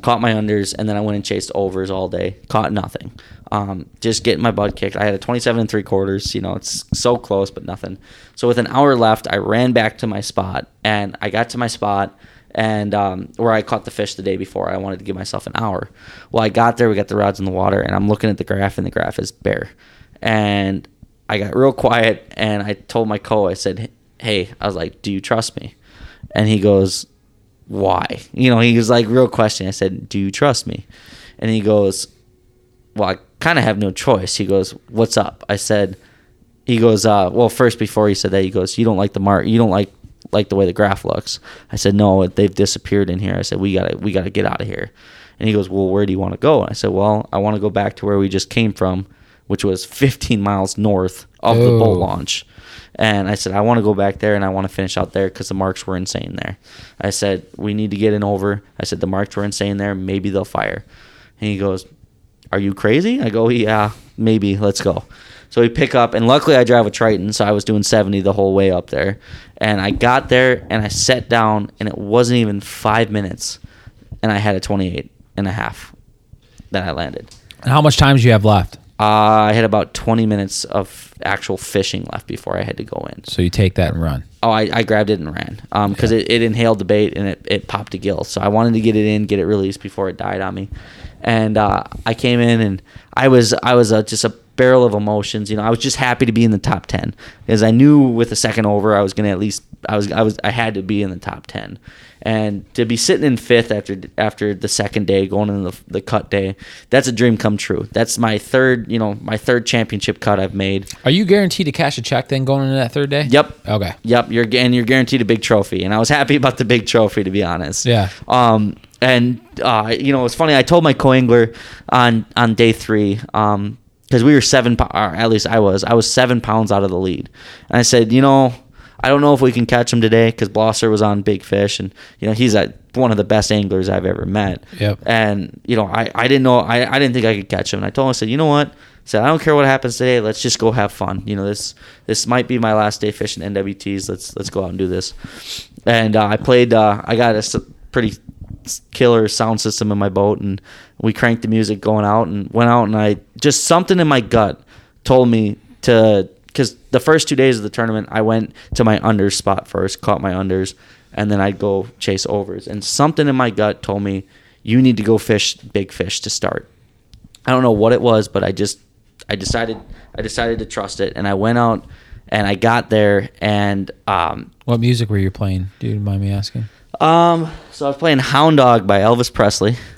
caught my unders, and then I went and chased overs all day. Caught nothing. Um, just getting my butt kicked. I had a 27 and three quarters. You know, it's so close, but nothing. So with an hour left, I ran back to my spot, and I got to my spot and um, where I caught the fish the day before. I wanted to give myself an hour. Well, I got there, we got the rods in the water, and I'm looking at the graph, and the graph is bare. And I got real quiet, and I told my co, I said, "Hey, I was like, do you trust me?" And he goes, "Why?" You know, he was like real question. I said, "Do you trust me?" And he goes, "Well, I kind of have no choice." He goes, "What's up?" I said, he goes, uh, well, first before he said that, he goes, you don't like the mark, you don't like like the way the graph looks. I said, no, they've disappeared in here. I said, we gotta we gotta get out of here. And he goes, well, where do you want to go? And I said, well, I want to go back to where we just came from, which was 15 miles north of the boat Oh. launch. And I said, I want to go back there and I want to finish out there because the marks were insane there. I said, we need to get in over. I said, the marks were insane there. Maybe they'll fire. And he goes, are you crazy? I go, yeah, maybe. Let's go. So we pick up, and luckily I drive a Triton, so I was doing 70 the whole way up there. And I got there, and I sat down, and it wasn't even five minutes, and I had a 28 and a half that I landed. And how much time do you have left? Uh, I had about 20 minutes of actual fishing left before I had to go in. So you take that and run. Oh, I, I grabbed it and ran because it, it inhaled the bait and it, it popped a gill. So I wanted to get it in, get it released before it died on me. And uh, I came in and I was I was uh, just a barrel of emotions. You know, I was just happy to be in the top ten because I knew with the second over I was gonna at least I was I was I had to be in the top ten. And to be sitting in fifth after after the second day, going into the, the cut day, that's a dream come true. That's my third, you know, my third championship cut I've made. Are you guaranteed to cash a check then going into that third day? Yep. Okay. Yep, you're and you're guaranteed a big trophy, and I was happy about the big trophy to be honest. Yeah. Um, and uh, you know, it's funny. I told my co-angler on on day three, um, because we were seven, or at least I was, I was seven pounds out of the lead, and I said, you know, I don't know if we can catch him today because Blosser was on big fish, and you know, he's a, one of the best anglers I've ever met. Yep. And you know, I, I didn't know, I, I didn't think I could catch him, and I told him, I said, you know what? I said, I don't care what happens today. Let's just go have fun. You know, this this might be my last day fishing NWTs. Let's let's go out and do this. And uh, I played. Uh, I got a pretty killer sound system in my boat, and we cranked the music going out, and went out, and I just something in my gut told me to because the first two days of the tournament, I went to my unders spot first, caught my unders, and then I'd go chase overs, and something in my gut told me you need to go fish big fish to start. I don't know what it was, but I just I decided I decided to trust it, and I went out and I got there, and um, What music were you playing? Do you mind me asking? um, so I was playing Hound Dog by Elvis Presley,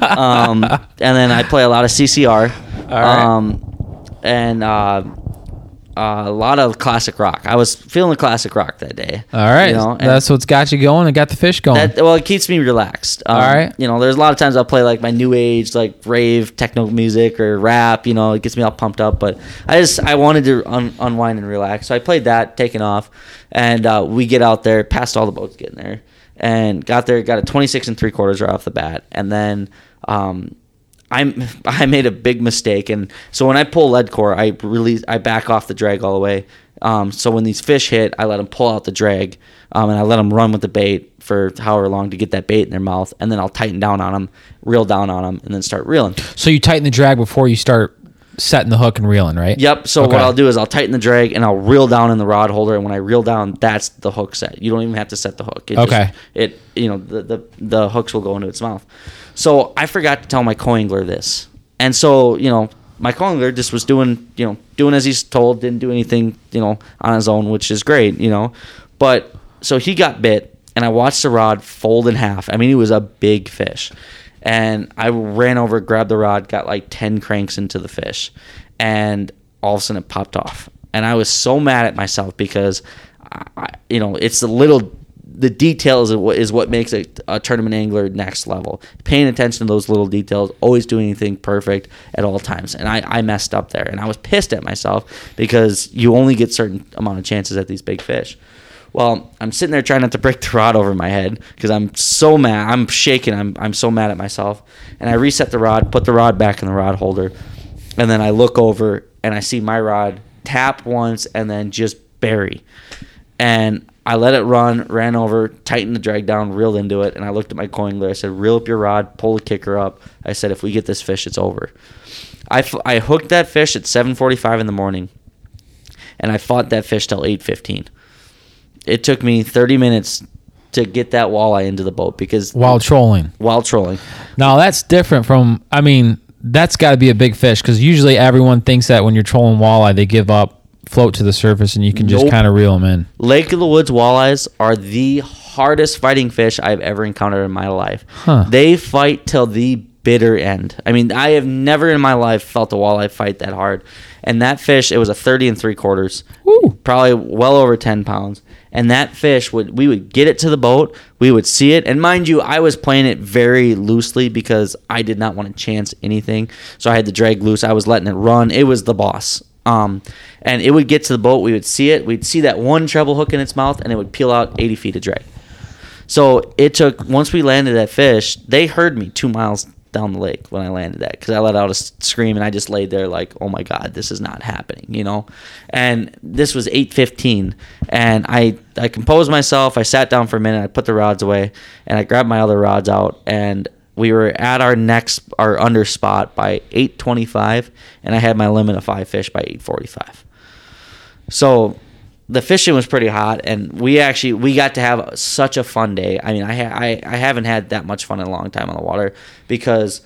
um, and then I play a lot of CCR, right. um, and uh, uh, a lot of classic rock. I was feeling the classic rock that day. All right, you know, that's what's got you going and got the fish going. that well, it keeps me relaxed. Um, All right. you know, there's a lot of times I'll play like my new age, like rave techno music or rap. You know, it gets me all pumped up. But I just I wanted to un- unwind and relax, so I played that, taking off, and uh, we get out there, past all the boats getting there, and got there, got a 26 and three quarters right off the bat, and then. Um, I'm I made a big mistake, and so when I pull lead core, I release I back off the drag all the way. Um, so when these fish hit, I let them pull out the drag, um, and I let them run with the bait for however long to get that bait in their mouth, and then I'll tighten down on them, reel down on them, and then start reeling. so you tighten the drag before you start setting the hook and reeling, right? Yep. So Okay. what I'll do is I'll tighten the drag and I'll reel down in the rod holder, and when I reel down, that's the hook set. You don't even have to set the hook. It Okay. Just, it you know the, the the hooks will go into its mouth. So I forgot to tell my co-angler this, and so you know my co-angler just was doing you know doing as he's told, didn't do anything you know on his own, which is great, you know. But so he got bit, and I watched the rod fold in half. I mean, he was a big fish. And I ran over, grabbed the rod, got like 10 cranks into the fish. And all of a sudden it popped off. And I was so mad at myself because, I, you know, it's the little, the details is what, is what makes a, a tournament angler next level. Paying attention to those little details, always doing anything perfect at all times. And I, I messed up there. And I was pissed at myself because you only get certain amount of chances at these big fish. Well, I'm sitting there trying not to break the rod over my head because I'm so mad. I'm shaking. I'm, I'm so mad at myself. And I reset the rod, put the rod back in the rod holder. And then I look over and I see my rod tap once and then just bury. And I let it run, ran over, tightened the drag down, reeled into it. And I looked at my co-angler. I said, reel up your rod, pull the kicker up. I said, if we get this fish, it's over. I, f- I hooked that fish at 7.45 in the morning. And I fought that fish till 8.15 it took me 30 minutes to get that walleye into the boat because While trolling. while trolling. Now that's different from. I mean, that's got to be a big fish because usually everyone thinks that when you're trolling walleye, they give up, float to the surface, and you can just Nope. kind of reel them in. Lake of the Woods walleyes are the hardest fighting fish I've ever encountered in my life. Huh. They fight till the bitter end. I mean, I have never in my life felt a walleye fight that hard. And that fish, it was a 30 and three quarters, Woo. probably well over 10 pounds. And that fish would, we would get it to the boat, we would see it. And mind you, I was playing it very loosely because I did not want to chance anything. So I had the drag loose. I was letting it run. It was the boss. Um, and it would get to the boat. We would see it. We'd see that one treble hook in its mouth, and it would peel out 80 feet of drag. So it took once we landed that fish, they heard me two miles down the lake when I landed that because I let out a scream and I just laid there like, oh my god, this is not happening, you know. And this was eight fifteen, and I I composed myself. I sat down for a minute. I put the rods away, and I grabbed my other rods out, and we were at our next our under spot by eight twenty five, and I had my limit of five fish by eight forty five. So the fishing was pretty hot, and we actually we got to have such a fun day. I mean, I ha- I, I haven't had that much fun in a long time on the water because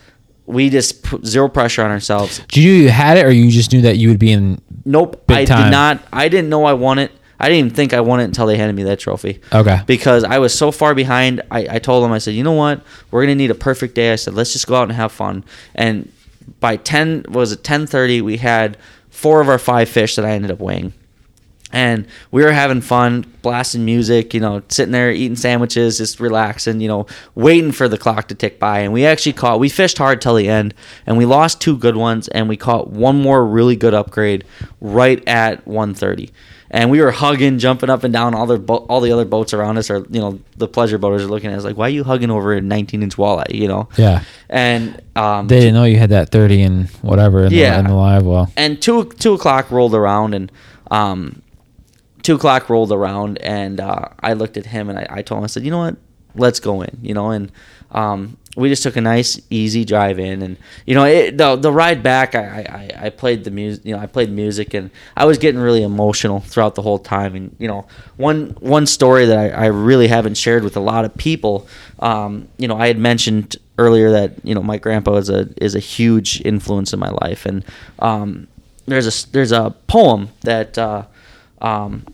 we just put zero pressure on ourselves. Did you you had it, or you just knew that you would be in? Nope, I time. did not. I didn't know I won it. I didn't even think I won it until they handed me that trophy. Okay. Because I was so far behind. I, I told them, I said, you know what? We're gonna need a perfect day. I said, let's just go out and have fun. And by ten was it ten thirty? We had four of our five fish that I ended up weighing. And we were having fun, blasting music, you know, sitting there eating sandwiches, just relaxing, you know, waiting for the clock to tick by. And we actually caught, we fished hard till the end, and we lost two good ones, and we caught one more really good upgrade right at 1.30 And we were hugging, jumping up and down. All the bo- all the other boats around us are, you know, the pleasure boaters are looking at us like, "Why are you hugging over a 19 inch walleye?" You know. Yeah. And um, They didn't know you had that thirty and whatever in, Yeah. the, in the live well. and two two o'clock rolled around and um two o'clock rolled around and uh, I looked at him and I, I told him I said you know what? Let's go in you know and um we just took a nice easy drive in and you know it, the the ride back I, I, I played the music you know I played music and I was getting really emotional throughout the whole time and you know one one story that I, I really haven't shared with a lot of people um, you know I had mentioned earlier that you know my grandpa is a is a huge influence in my life and um, there's a there's a poem that uh, um,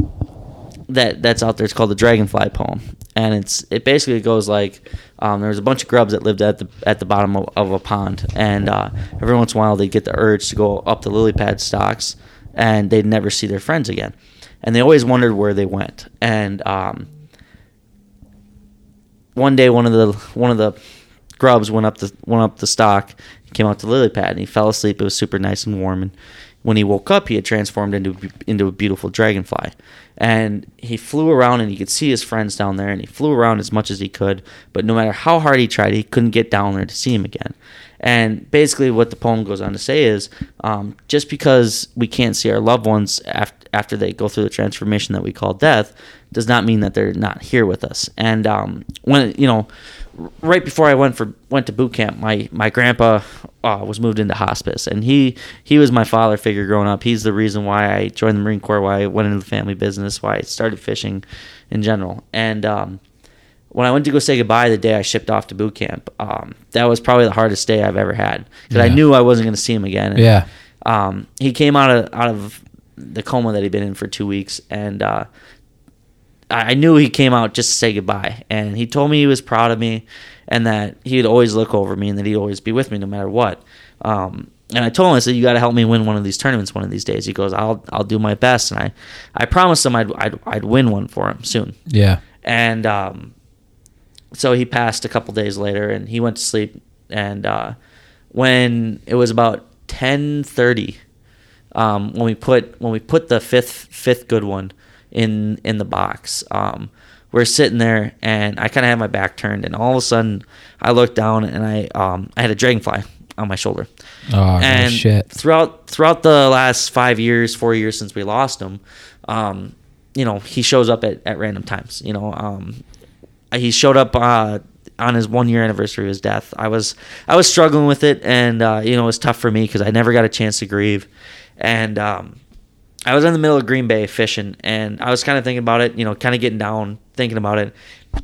that that's out there. It's called the Dragonfly poem, and it's it basically goes like um, there was a bunch of grubs that lived at the at the bottom of, of a pond, and uh, every once in a while they get the urge to go up the lily pad stalks and they'd never see their friends again, and they always wondered where they went. And um, one day, one of the one of the grubs went up the went up the stalk, came out to lily pad, and he fell asleep. It was super nice and warm, and when he woke up, he had transformed into into a beautiful dragonfly, and he flew around, and he could see his friends down there, and he flew around as much as he could, but no matter how hard he tried, he couldn't get down there to see him again. And basically, what the poem goes on to say is, um, just because we can't see our loved ones after after they go through the transformation that we call death, does not mean that they're not here with us. And um, when you know, right before I went for went to boot camp, my my grandpa uh, was moved into hospice, and he he was my father figure growing up. He's the reason why I joined the Marine Corps, why I went into the family business, why I started fishing in general. And um, when I went to go say goodbye the day I shipped off to boot camp, um, that was probably the hardest day I've ever had because I knew I wasn't going to see him again. And, Yeah. um, he came out of out of the coma that he'd been in for two weeks, and uh, I knew he came out just to say goodbye. And he told me he was proud of me, and that he'd always look over me, and that he'd always be with me no matter what. Um, and I told him, I said, "You got to help me win one of these tournaments one of these days." He goes, "I'll I'll do my best," and I I promised him I'd I'd, I'd win one for him soon. Yeah. And um, so he passed a couple days later, and he went to sleep. And uh, when it was about ten thirty, um, when we put when we put the fifth fifth good one in in the box, um, we're sitting there, and I kind of had my back turned, and all of a sudden, I looked down, and I um, I had a dragonfly on my shoulder Oh, and shit. throughout throughout the last five years, four years since we lost him, um, you know, he shows up at, at random times. You know, um, he showed up uh, on his one year anniversary of his death. I was I was struggling with it, and uh, you know, it was tough for me because I never got a chance to grieve, and um, I was in the middle of Green Bay fishing, and I was kind of thinking about it. You know, kind of getting down, thinking about it.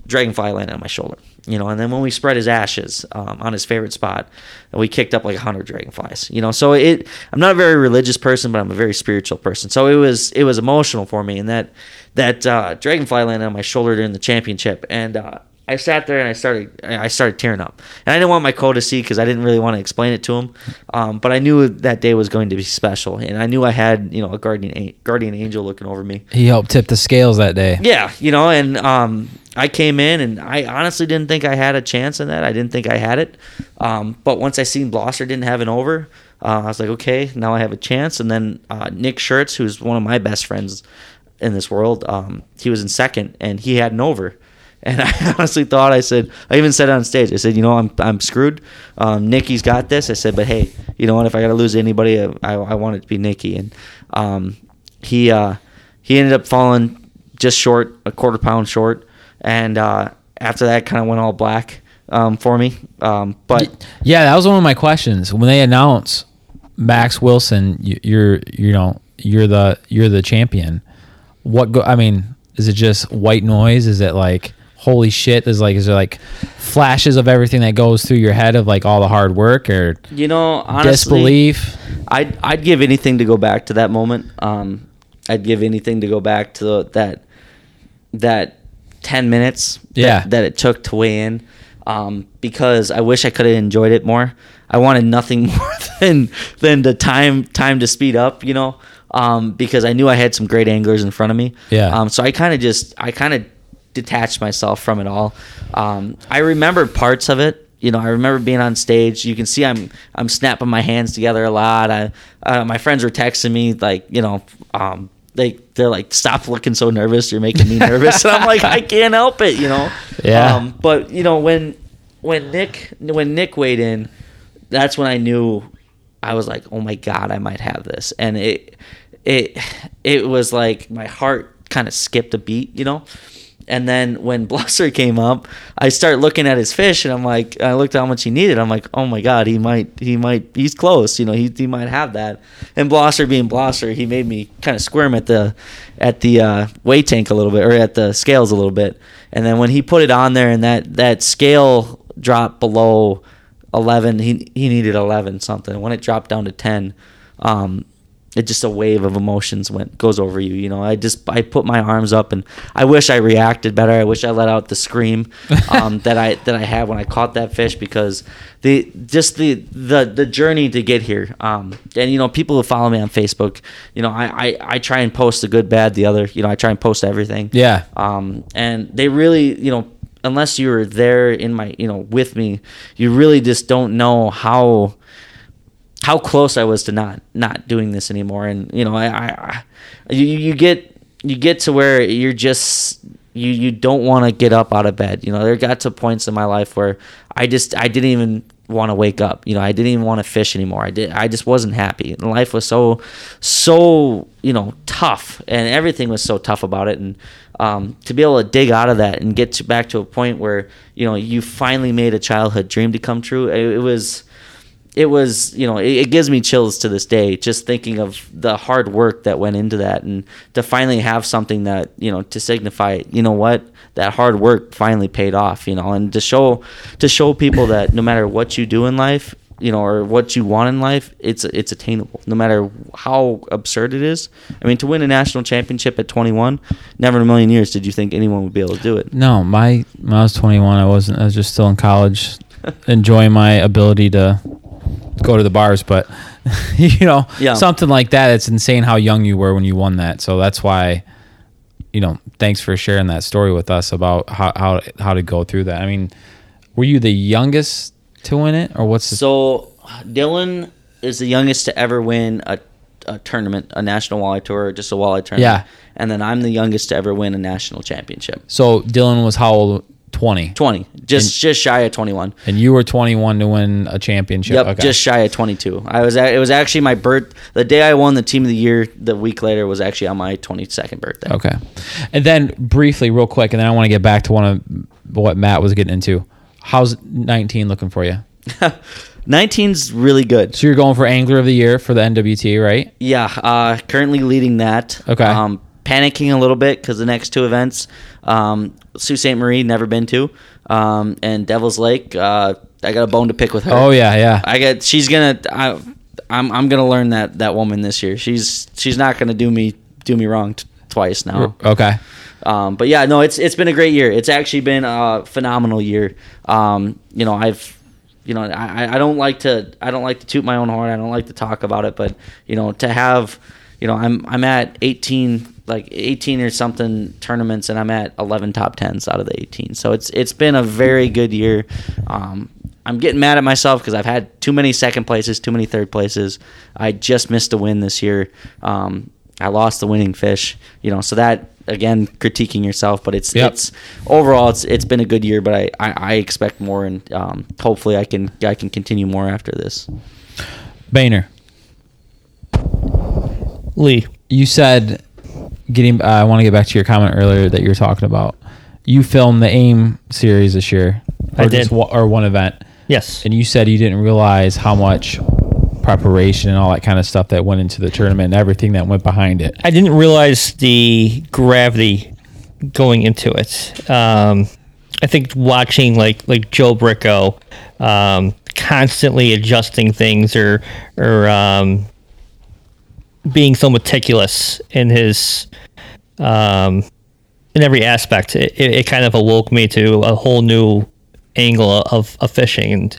Dragonfly landed on my shoulder. You know, and then when we spread his ashes um, on his favorite spot, we kicked up like hundred dragonflies. You know, so it. I'm not a very religious person, but I'm a very spiritual person. So it was it was emotional for me, and that that uh, dragonfly landed on my shoulder during the championship, and uh, I sat there and I started I started tearing up, and I didn't want my co to see because I didn't really want to explain it to him, um, but I knew that day was going to be special, and I knew I had you know a guardian a- guardian angel looking over me. He helped tip the scales that day. Yeah, you know, and um, I came in and I honestly didn't think I had a chance in that. I didn't think I had it. Um, but once I seen Blosser didn't have an over, uh, I was like, okay, now I have a chance. And then uh, Nick Schertz, who's one of my best friends in this world, um, he was in second and he had an over. And I honestly thought I said I even said it on stage. I said, you know, I'm I'm screwed. Um, Nikki's got this. I said, but hey, you know what? If I got to lose anybody, I, I, I want it to be Nikki. And um, he uh, he ended up falling just short, a quarter pound short. And uh, after that, kind of went all black um, for me. Um, but Yeah, that was one of my questions when they announce Max Wilson. you- You're you know you're the you're the champion. What go? I mean, is it just white noise? Is it like holy shit? Is like is there like flashes of everything that goes through your head of like all the hard work or you know, honestly, disbelief? I'd I'd give anything to go back to that moment. Um, I'd give anything to go back to the, that that ten minutes. that- Yeah. that, it took to weigh in. Um, because I wish I could have enjoyed it more. I wanted nothing more than than the time time to speed up. You know. Um, because I knew I had some great anglers in front of me. Yeah. Um, so I kind of just I kind of detached myself from it all. Um, I remember parts of it. You know, I remember being on stage. You can see I'm I'm snapping my hands together a lot. I, uh, my friends were texting me like, you know, um, they they're like, "Stop looking so nervous. You're making me nervous." and I'm like, I can't help it. You know. Yeah. Um, but you know when when Nick when Nick weighed in, that's when I knew I was like, oh my god, I might have this, and it it it was like my heart kind of skipped a beat, you know. And then when Blosser came up, I start looking at his fish, and I'm like, I looked at how much he needed. I'm like, oh my god, he might, he might, he's close, you know, he, he might have that. And Blosser being Blosser, he made me kind of squirm at the at the uh, weigh tank a little bit, or at the scales a little bit. And then when he put it on there, and that that scale dropped below 11 he he needed 11 something when it dropped down to 10 um it just a wave of emotions went goes over you. You know, I just I put my arms up and I wish I reacted better. I wish I let out the scream um, that I that I had when I caught that fish because the just the the the journey to get here. Um, and you know, people who follow me on Facebook, you know, I, I I try and post the good, bad, the other. You know, I try and post everything. Yeah. Um, and they really, you know, unless you were there in my, you know, with me, you really just don't know how how close I was to not not doing this anymore. And you know, I, I, I you, you get you get to where you're just you you don't want to get up out of bed. You know, there got to points in my life where I just I didn't even want to wake up. You know, I didn't even want to fish anymore. I did. I just wasn't happy. And life was so so you know tough, and everything was so tough about it. And um, to be able to dig out of that and get to, back to a point where you know you finally made a childhood dream to come true. It, it was it was you know it, it, gives me chills to this day just thinking of the hard work that went into that and to finally have something that you know to signify you know what that hard work finally paid off you know and to show to show people that no matter what you do in life you know or what you want in life it's it's attainable no matter how absurd it is i mean to win a national championship at 21 never in a million years did you think anyone would be able to do it No, my when I was 21, I wasn't. I was just still in college, enjoying my ability to go to the bars. But you know, Yeah. something like that. It's insane how young you were when you won that. So that's why, you know, thanks for sharing that story with us about how how how to go through that. I mean, were you the youngest to win it, or what's the So Dylan is the youngest to ever win a, a tournament, a national walleye tour, or just a walleye tournament. Yeah. And then I'm the youngest to ever win a national championship. So Dylan was how old? 20. 20, just just shy of 21. And you were 21 to win a championship. Yep, okay. just shy of 22. I was at, it was actually my birth the day I won the team of the year. The week later was actually on my 22nd birthday. Okay. And then briefly, real quick, and then I want to get back to one of what Matt was getting into. How's 19 looking for you? 19's really good. So you're going for Angler of the Year for the NWT, right? Yeah, uh, currently leading that. Okay. Um, panicking a little bit because the next two events, um, Sault Ste. Marie, never been to, um, and Devil's Lake, uh, I got a bone to pick with her. Oh yeah, yeah. I get. She's gonna. I, I'm. I'm gonna learn that that woman this year. She's. She's not gonna do me do me wrong t- twice now. okay. Um, but yeah, no, it's it's been a great year. It's actually been a phenomenal year. Um, you know, I've, you know, I, I don't like to I don't like to toot my own horn. I don't like to talk about it, but you know, to have, you know, I'm I'm at 18 like 18 or something tournaments, and I'm at 11 top tens out of the 18. So it's it's been a very good year. Um, I'm getting mad at myself because I've had too many second places, too many third places. I just missed a win this year. Um, I lost the winning fish, you know, so that again critiquing yourself, but it's Yep. it's overall it's it's been a good year, but I, I, I expect more and um, hopefully I can I can continue more after this. Boehner, Lee. you said getting. Uh, I want to get back to your comment earlier that you were talking about. You filmed the AIM series this year. I or just did. or one event, Yes. and you said you didn't realize how much preparation and all that kind of stuff that went into the tournament and everything that went behind it. I didn't realize the gravity going into it. Um, I think watching like like Joe Bricko um, constantly adjusting things or or um, being so meticulous in his um, in every aspect, it, it kind of awoke me to a whole new angle of, of fishing, and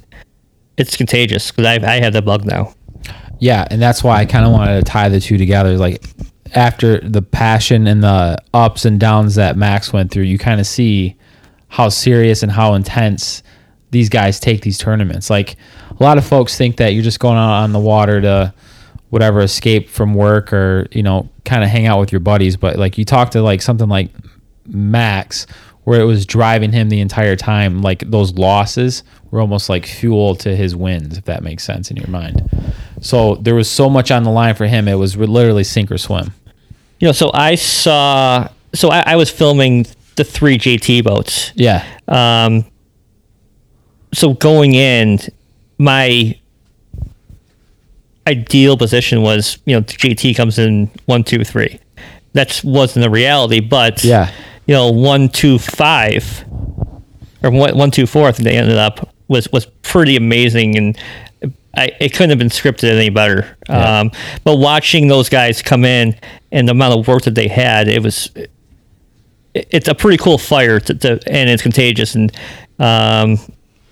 it's contagious because I I have the bug now. Yeah, and that's why I kind of wanted to tie the two together. Like after the passion and the ups and downs that Max went through, you kind of see how serious and how intense these guys take these tournaments. Like a lot of folks think that you're just going out on the water to whatever escape from work or you know kind of hang out with your buddies, but like you talk to like something like Max where it was driving him the entire time like those losses were almost like fuel to his wins if that makes sense in your mind so there was so much on the line for him it was literally sink or swim You know, so I saw. So I, I was filming the three JT boats. yeah Um, so going in, my ideal position was you know JT comes in one two three. That wasn't the reality, but Yeah. you know one two five or one one two four. I think they ended up was was pretty amazing, and I, it couldn't have been scripted any better. Yeah. Um, but watching those guys come in and the amount of work that they had, it was it, it's a pretty cool fire to, to, and it's contagious. And um,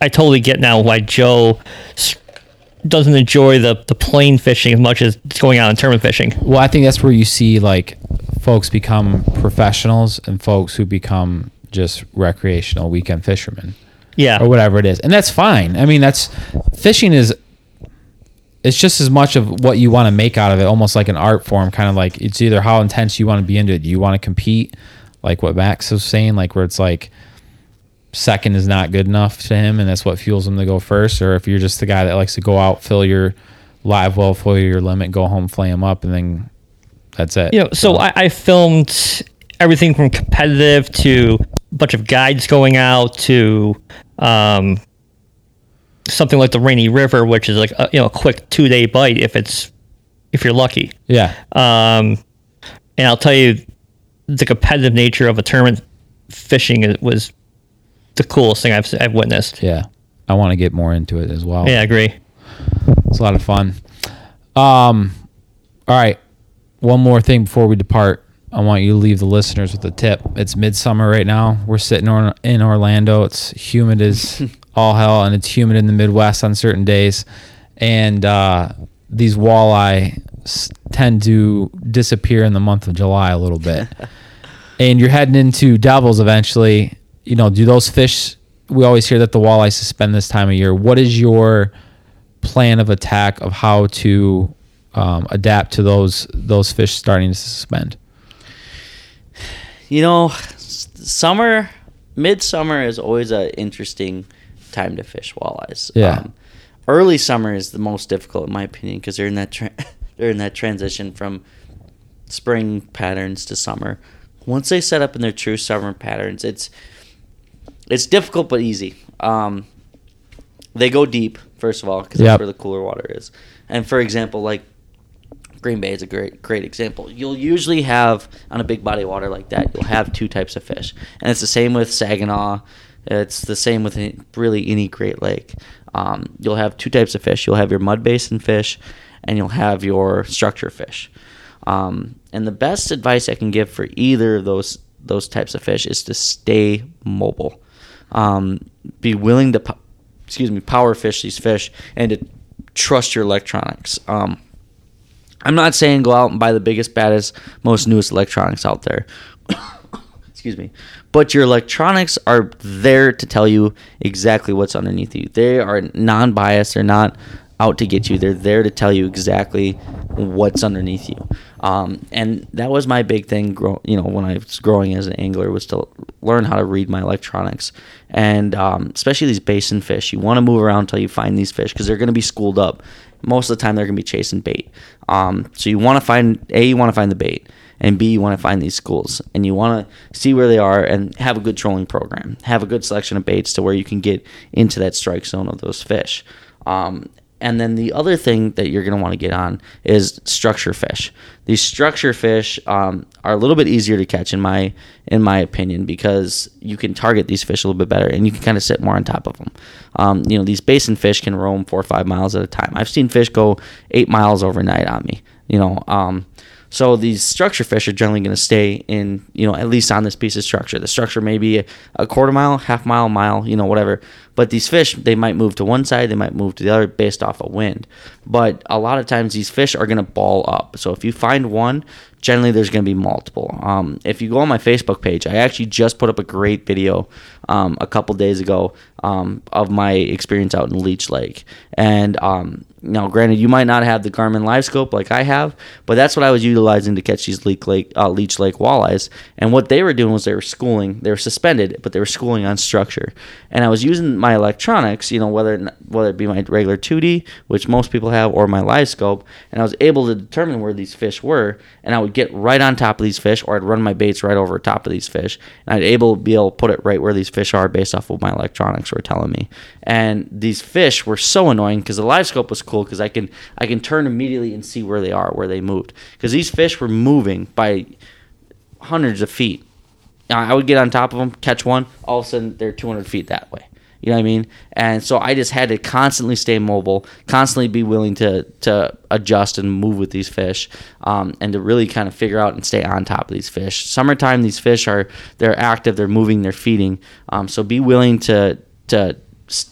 I totally get now why Joe doesn't enjoy the the plain fishing as much as going out and tournament fishing. Well, I think that's where you see like folks become professionals and folks who become just recreational weekend fishermen Yeah, or whatever it is. And that's fine. I mean, that's fishing is it's just as much of what you want to make out of it, almost like an art form, kind of like it's either how intense you want to be into it. Do you want to compete? Like what Max was saying, like where it's like second is not good enough to him and that's what fuels him to go first, or if you're just the guy that likes to go out, fill your live well, fill your limit, go home, flay him up, and then that's it. you know, so I, I filmed everything from competitive to a bunch of guides going out to um, something like the Rainy River, which is like a, you know a quick two day bite if it's if you're lucky. Yeah. Um, and I'll tell you, the competitive nature of a tournament fishing is- was the coolest thing I've I've witnessed. Yeah. I want to get more into it as well. Yeah, I agree. It's a lot of fun. Um, all right. One more thing before we depart. I want you to leave the listeners with a tip. It's midsummer right now. We're sitting or- in Orlando. It's humid as all hell, and it's humid in the Midwest on certain days. And uh, these walleye s- tend to disappear in the month of July a little bit. and you're heading into Devils eventually. You know, do those fish? We always hear that the walleye suspend this time of year. What is your plan of attack of how to um, adapt to those those fish starting to suspend? You know, summer, midsummer is always an interesting time to fish walleyes. Um, Yeah. early summer is the most difficult in my opinion because they're in that tra- they're in that transition from spring patterns to summer. Once they set up in their true summer patterns, it's it's difficult but easy. Um, they go deep first of all because Yep. that's where the cooler water is. And for example, like Green Bay is a great great example. You'll usually have on a big body of water like that, you'll have two types of fish, and it's the same with Saginaw. It's the same with any- really any Great Lake. Um, you'll have two types of fish. You'll have your mud basin fish, and you'll have your structure fish. Um, and the best advice I can give for either of those those types of fish is to stay mobile. Um, be willing to, po- excuse me, power fish these fish, and to trust your electronics. Um, I'm not saying go out and buy the biggest, baddest, most newest electronics out there. Excuse me. But your electronics are there to tell you exactly what's underneath you. They are non biased. They're not out to get you. They're there to tell you exactly what's underneath you. Um, and that was my big thing, grow, you know, when I was growing as an angler, was to learn how to read my electronics. And um, especially these basin fish, you want to move around until you find these fish because they're going to be schooled up. Most of the time, they're going to be chasing bait. Um, so you want to find a, you want to find the bait and B, you want to find these schools and you want to see where they are and have a good trolling program, have a good selection of baits to where you can get into that strike zone of those fish. Um, and then the other thing that you're going to want to get on is structure fish. These structure fish um, are a little bit easier to catch in my in my opinion because you can target these fish a little bit better and you can kind of sit more on top of them. Um, you know, these basin fish can roam four or five miles at a time. I've seen fish go eight miles overnight on me. You know, um, so these structure fish are generally going to stay in, you know, at least on this piece of structure. The structure may be a, a quarter mile, half mile, mile, you know, whatever. But these fish, they might move to one side, they might move to the other based off of wind. But a lot of times these fish are going to ball up. So if you find one, generally there's going to be multiple. Um, if you go on my Facebook page, I actually just put up a great video um, a couple days ago um, of my experience out in Leech Lake. And um, now, granted, you might not have the Garmin Live Scope like I have, but that's what I was utilizing to catch these Leech Lake, uh, Leech Lake walleyes. And what they were doing was they were schooling. They were suspended, but they were schooling on structure. And I was using my electronics, you know, whether whether it be my regular 2D, which most people have, or my Live Scope, and I was able to determine where these fish were. And I would get right on top of these fish, or I'd run my baits right over top of these fish, and I'd able be able to put it right where these fish are based off what my electronics were telling me. And these fish were so annoying because the live scope was cool because I can I can turn immediately and see where they are, where they moved. Because these fish were moving by hundreds of feet. I would get on top of them, catch one, all of a sudden they're 200 feet that way. You know what I mean? And so I just had to constantly stay mobile, constantly be willing to to adjust and move with these fish, um, and to really kind of figure out and stay on top of these fish. Summertime, these fish are they're active, they're moving, they're feeding. Um, so be willing to to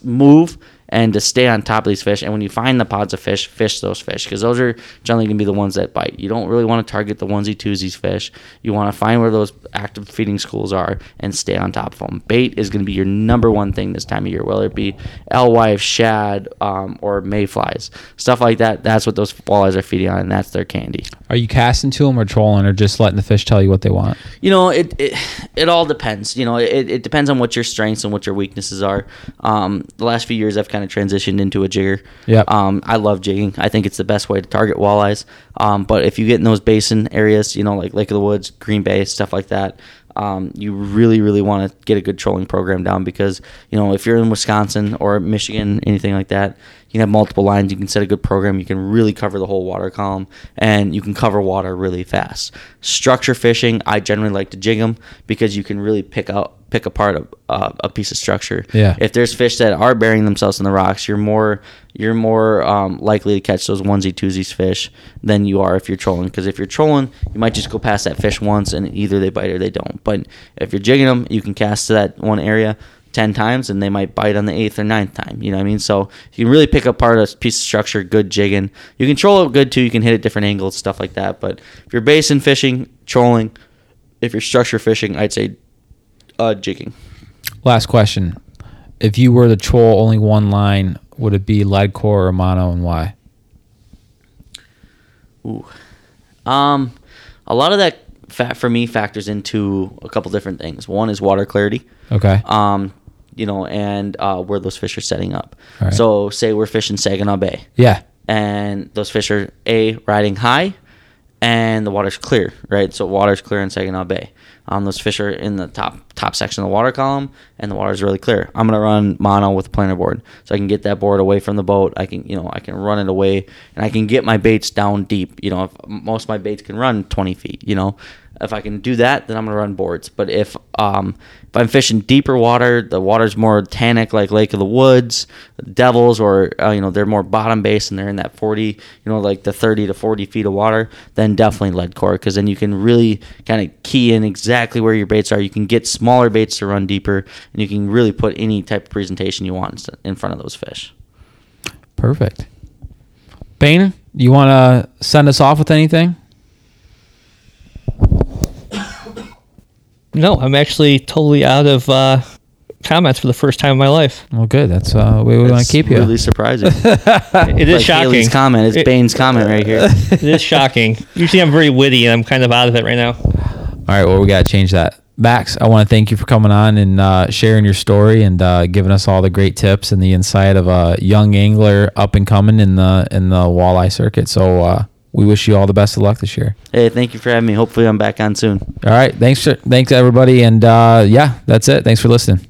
move and to stay on top of these fish. And when you find the pods of fish, fish those fish because those are generally going to be the ones that bite. You don't really want to target the onesie twosies fish. You want to find where those active feeding schools are and stay on top of them. Bait is going to be your number one thing this time of year, whether it be alewife, shad, um, or mayflies, stuff like that. That's what those walleyes are feeding on, and that's their candy. Are you casting to them or trolling or just letting the fish tell you what they want? You know, it it, it all depends. You know, it, it depends on what your strengths and what your weaknesses are. Um, the last few years, I've kind of transitioned into a jigger. Yeah. Um, I love jigging. I think it's the best way to target walleyes. Um, but if you get in those basin areas, you know, like Lake of the Woods, Green Bay, stuff like that, um, you really, really want to get a good trolling program down because, you know, if you're in Wisconsin or Michigan, anything like that, can have multiple lines. You can set a good program. You can really cover the whole water column and you can cover water really fast. Structure fishing, I generally like to jig them because you can really pick out pick apart a, uh, a piece of structure. Yeah. If there's fish that are burying themselves in the rocks, you're more you're more um, likely to catch those onesie twosies fish than you are if you're trolling. Because if you're trolling, you might just go past that fish once and either they bite or they don't. But if you're jigging them, you can cast to that one area. 10 times and they might bite on the eighth or ninth time. You know what I mean? So you can really pick apart a piece of structure, good jigging. You can troll it good too. You can hit at different angles, stuff like that. But if you're basin fishing, trolling, if you're structure fishing, I'd say uh, jigging. Last question. If you were to troll only one line, would it be lead core or mono and why? Ooh. Um, a lot of that fa- for me factors into a couple different things. One is water clarity. Okay. Um, you know, and uh, where those fish are setting up. Right. So, say we're fishing Saginaw Bay, yeah. and those fish are a riding high, and the water's clear, right? So water's clear in Saginaw Bay. Um, those fish are in the top top section of the water column, and the water's really clear. I'm gonna run mono with a planer board, so I can get that board away from the boat. I can, you know, I can run it away, and I can get my baits down deep. You know, if most of my baits can run 20 feet. You know, if I can do that, then I'm gonna run boards. But if um, if I'm fishing deeper water, the water's more tannic, like Lake of the Woods, Devils, or uh, you know they're more bottom base and they're in that 40, you know, like the 30 to 40 feet of water, then definitely lead core because then you can really kind of key in exactly where your baits are. You can get smaller baits to run deeper, and you can really put any type of presentation you want in front of those fish. Perfect. Bain, you want to send us off with anything? No, I'm actually totally out of uh, comments for the first time in my life. Well, good. That's uh, we, we want to keep you. Really surprising. It is like shocking. Haley's comment. It's It- Bain's comment right here. It is shocking. Usually I'm very witty and I'm kind of out of it right now. All right. Well, we got to change that. Max, I want to thank you for coming on and uh, sharing your story and uh, giving us all the great tips and the insight of a young angler up and coming in the in the walleye circuit. So uh, we wish you all the best of luck this year. Hey, thank you for having me. Hopefully, I'm back on soon. All right. Thanks. For, thanks everybody. And uh, yeah, that's it. Thanks for listening.